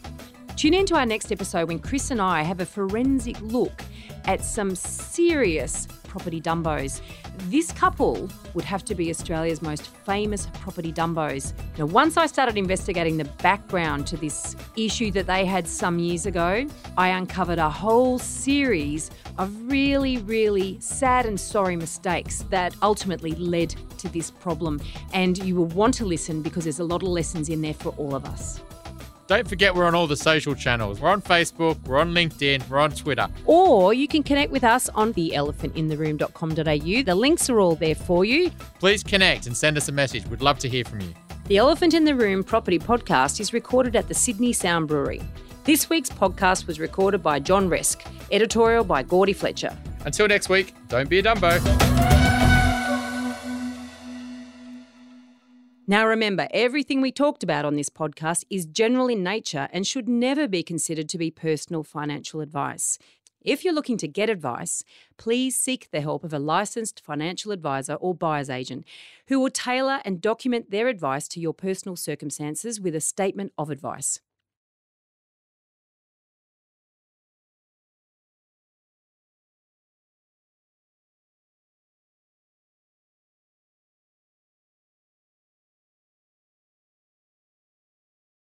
Speaker 1: Tune in to our next episode when Chris and I have a forensic look at some serious property dumbos. This couple would have to be Australia's most famous property dumbos. Now, once I started investigating the background to this issue that they had some years ago, I uncovered a whole series of really, really sad and sorry mistakes that ultimately led to this problem. And you will want to listen because there's a lot of lessons in there for all of us.
Speaker 2: Don't forget we're on all the social channels. We're on Facebook, we're on LinkedIn, we're on Twitter.
Speaker 1: Or you can connect with us on theelephantintheroom.com.au. The links are all there for you.
Speaker 2: Please connect and send us a message. We'd love to hear from you.
Speaker 1: The Elephant in the Room property podcast is recorded at the Sydney Sound Brewery. This week's podcast was recorded by John Resk, editorial by Gordy Fletcher.
Speaker 2: Until next week, don't be a Dumbo.
Speaker 1: Now, remember, everything we talked about on this podcast is general in nature and should never be considered to be personal financial advice. If you're looking to get advice, please seek the help of a licensed financial advisor or buyer's agent who will tailor and document their advice to your personal circumstances with a statement of advice.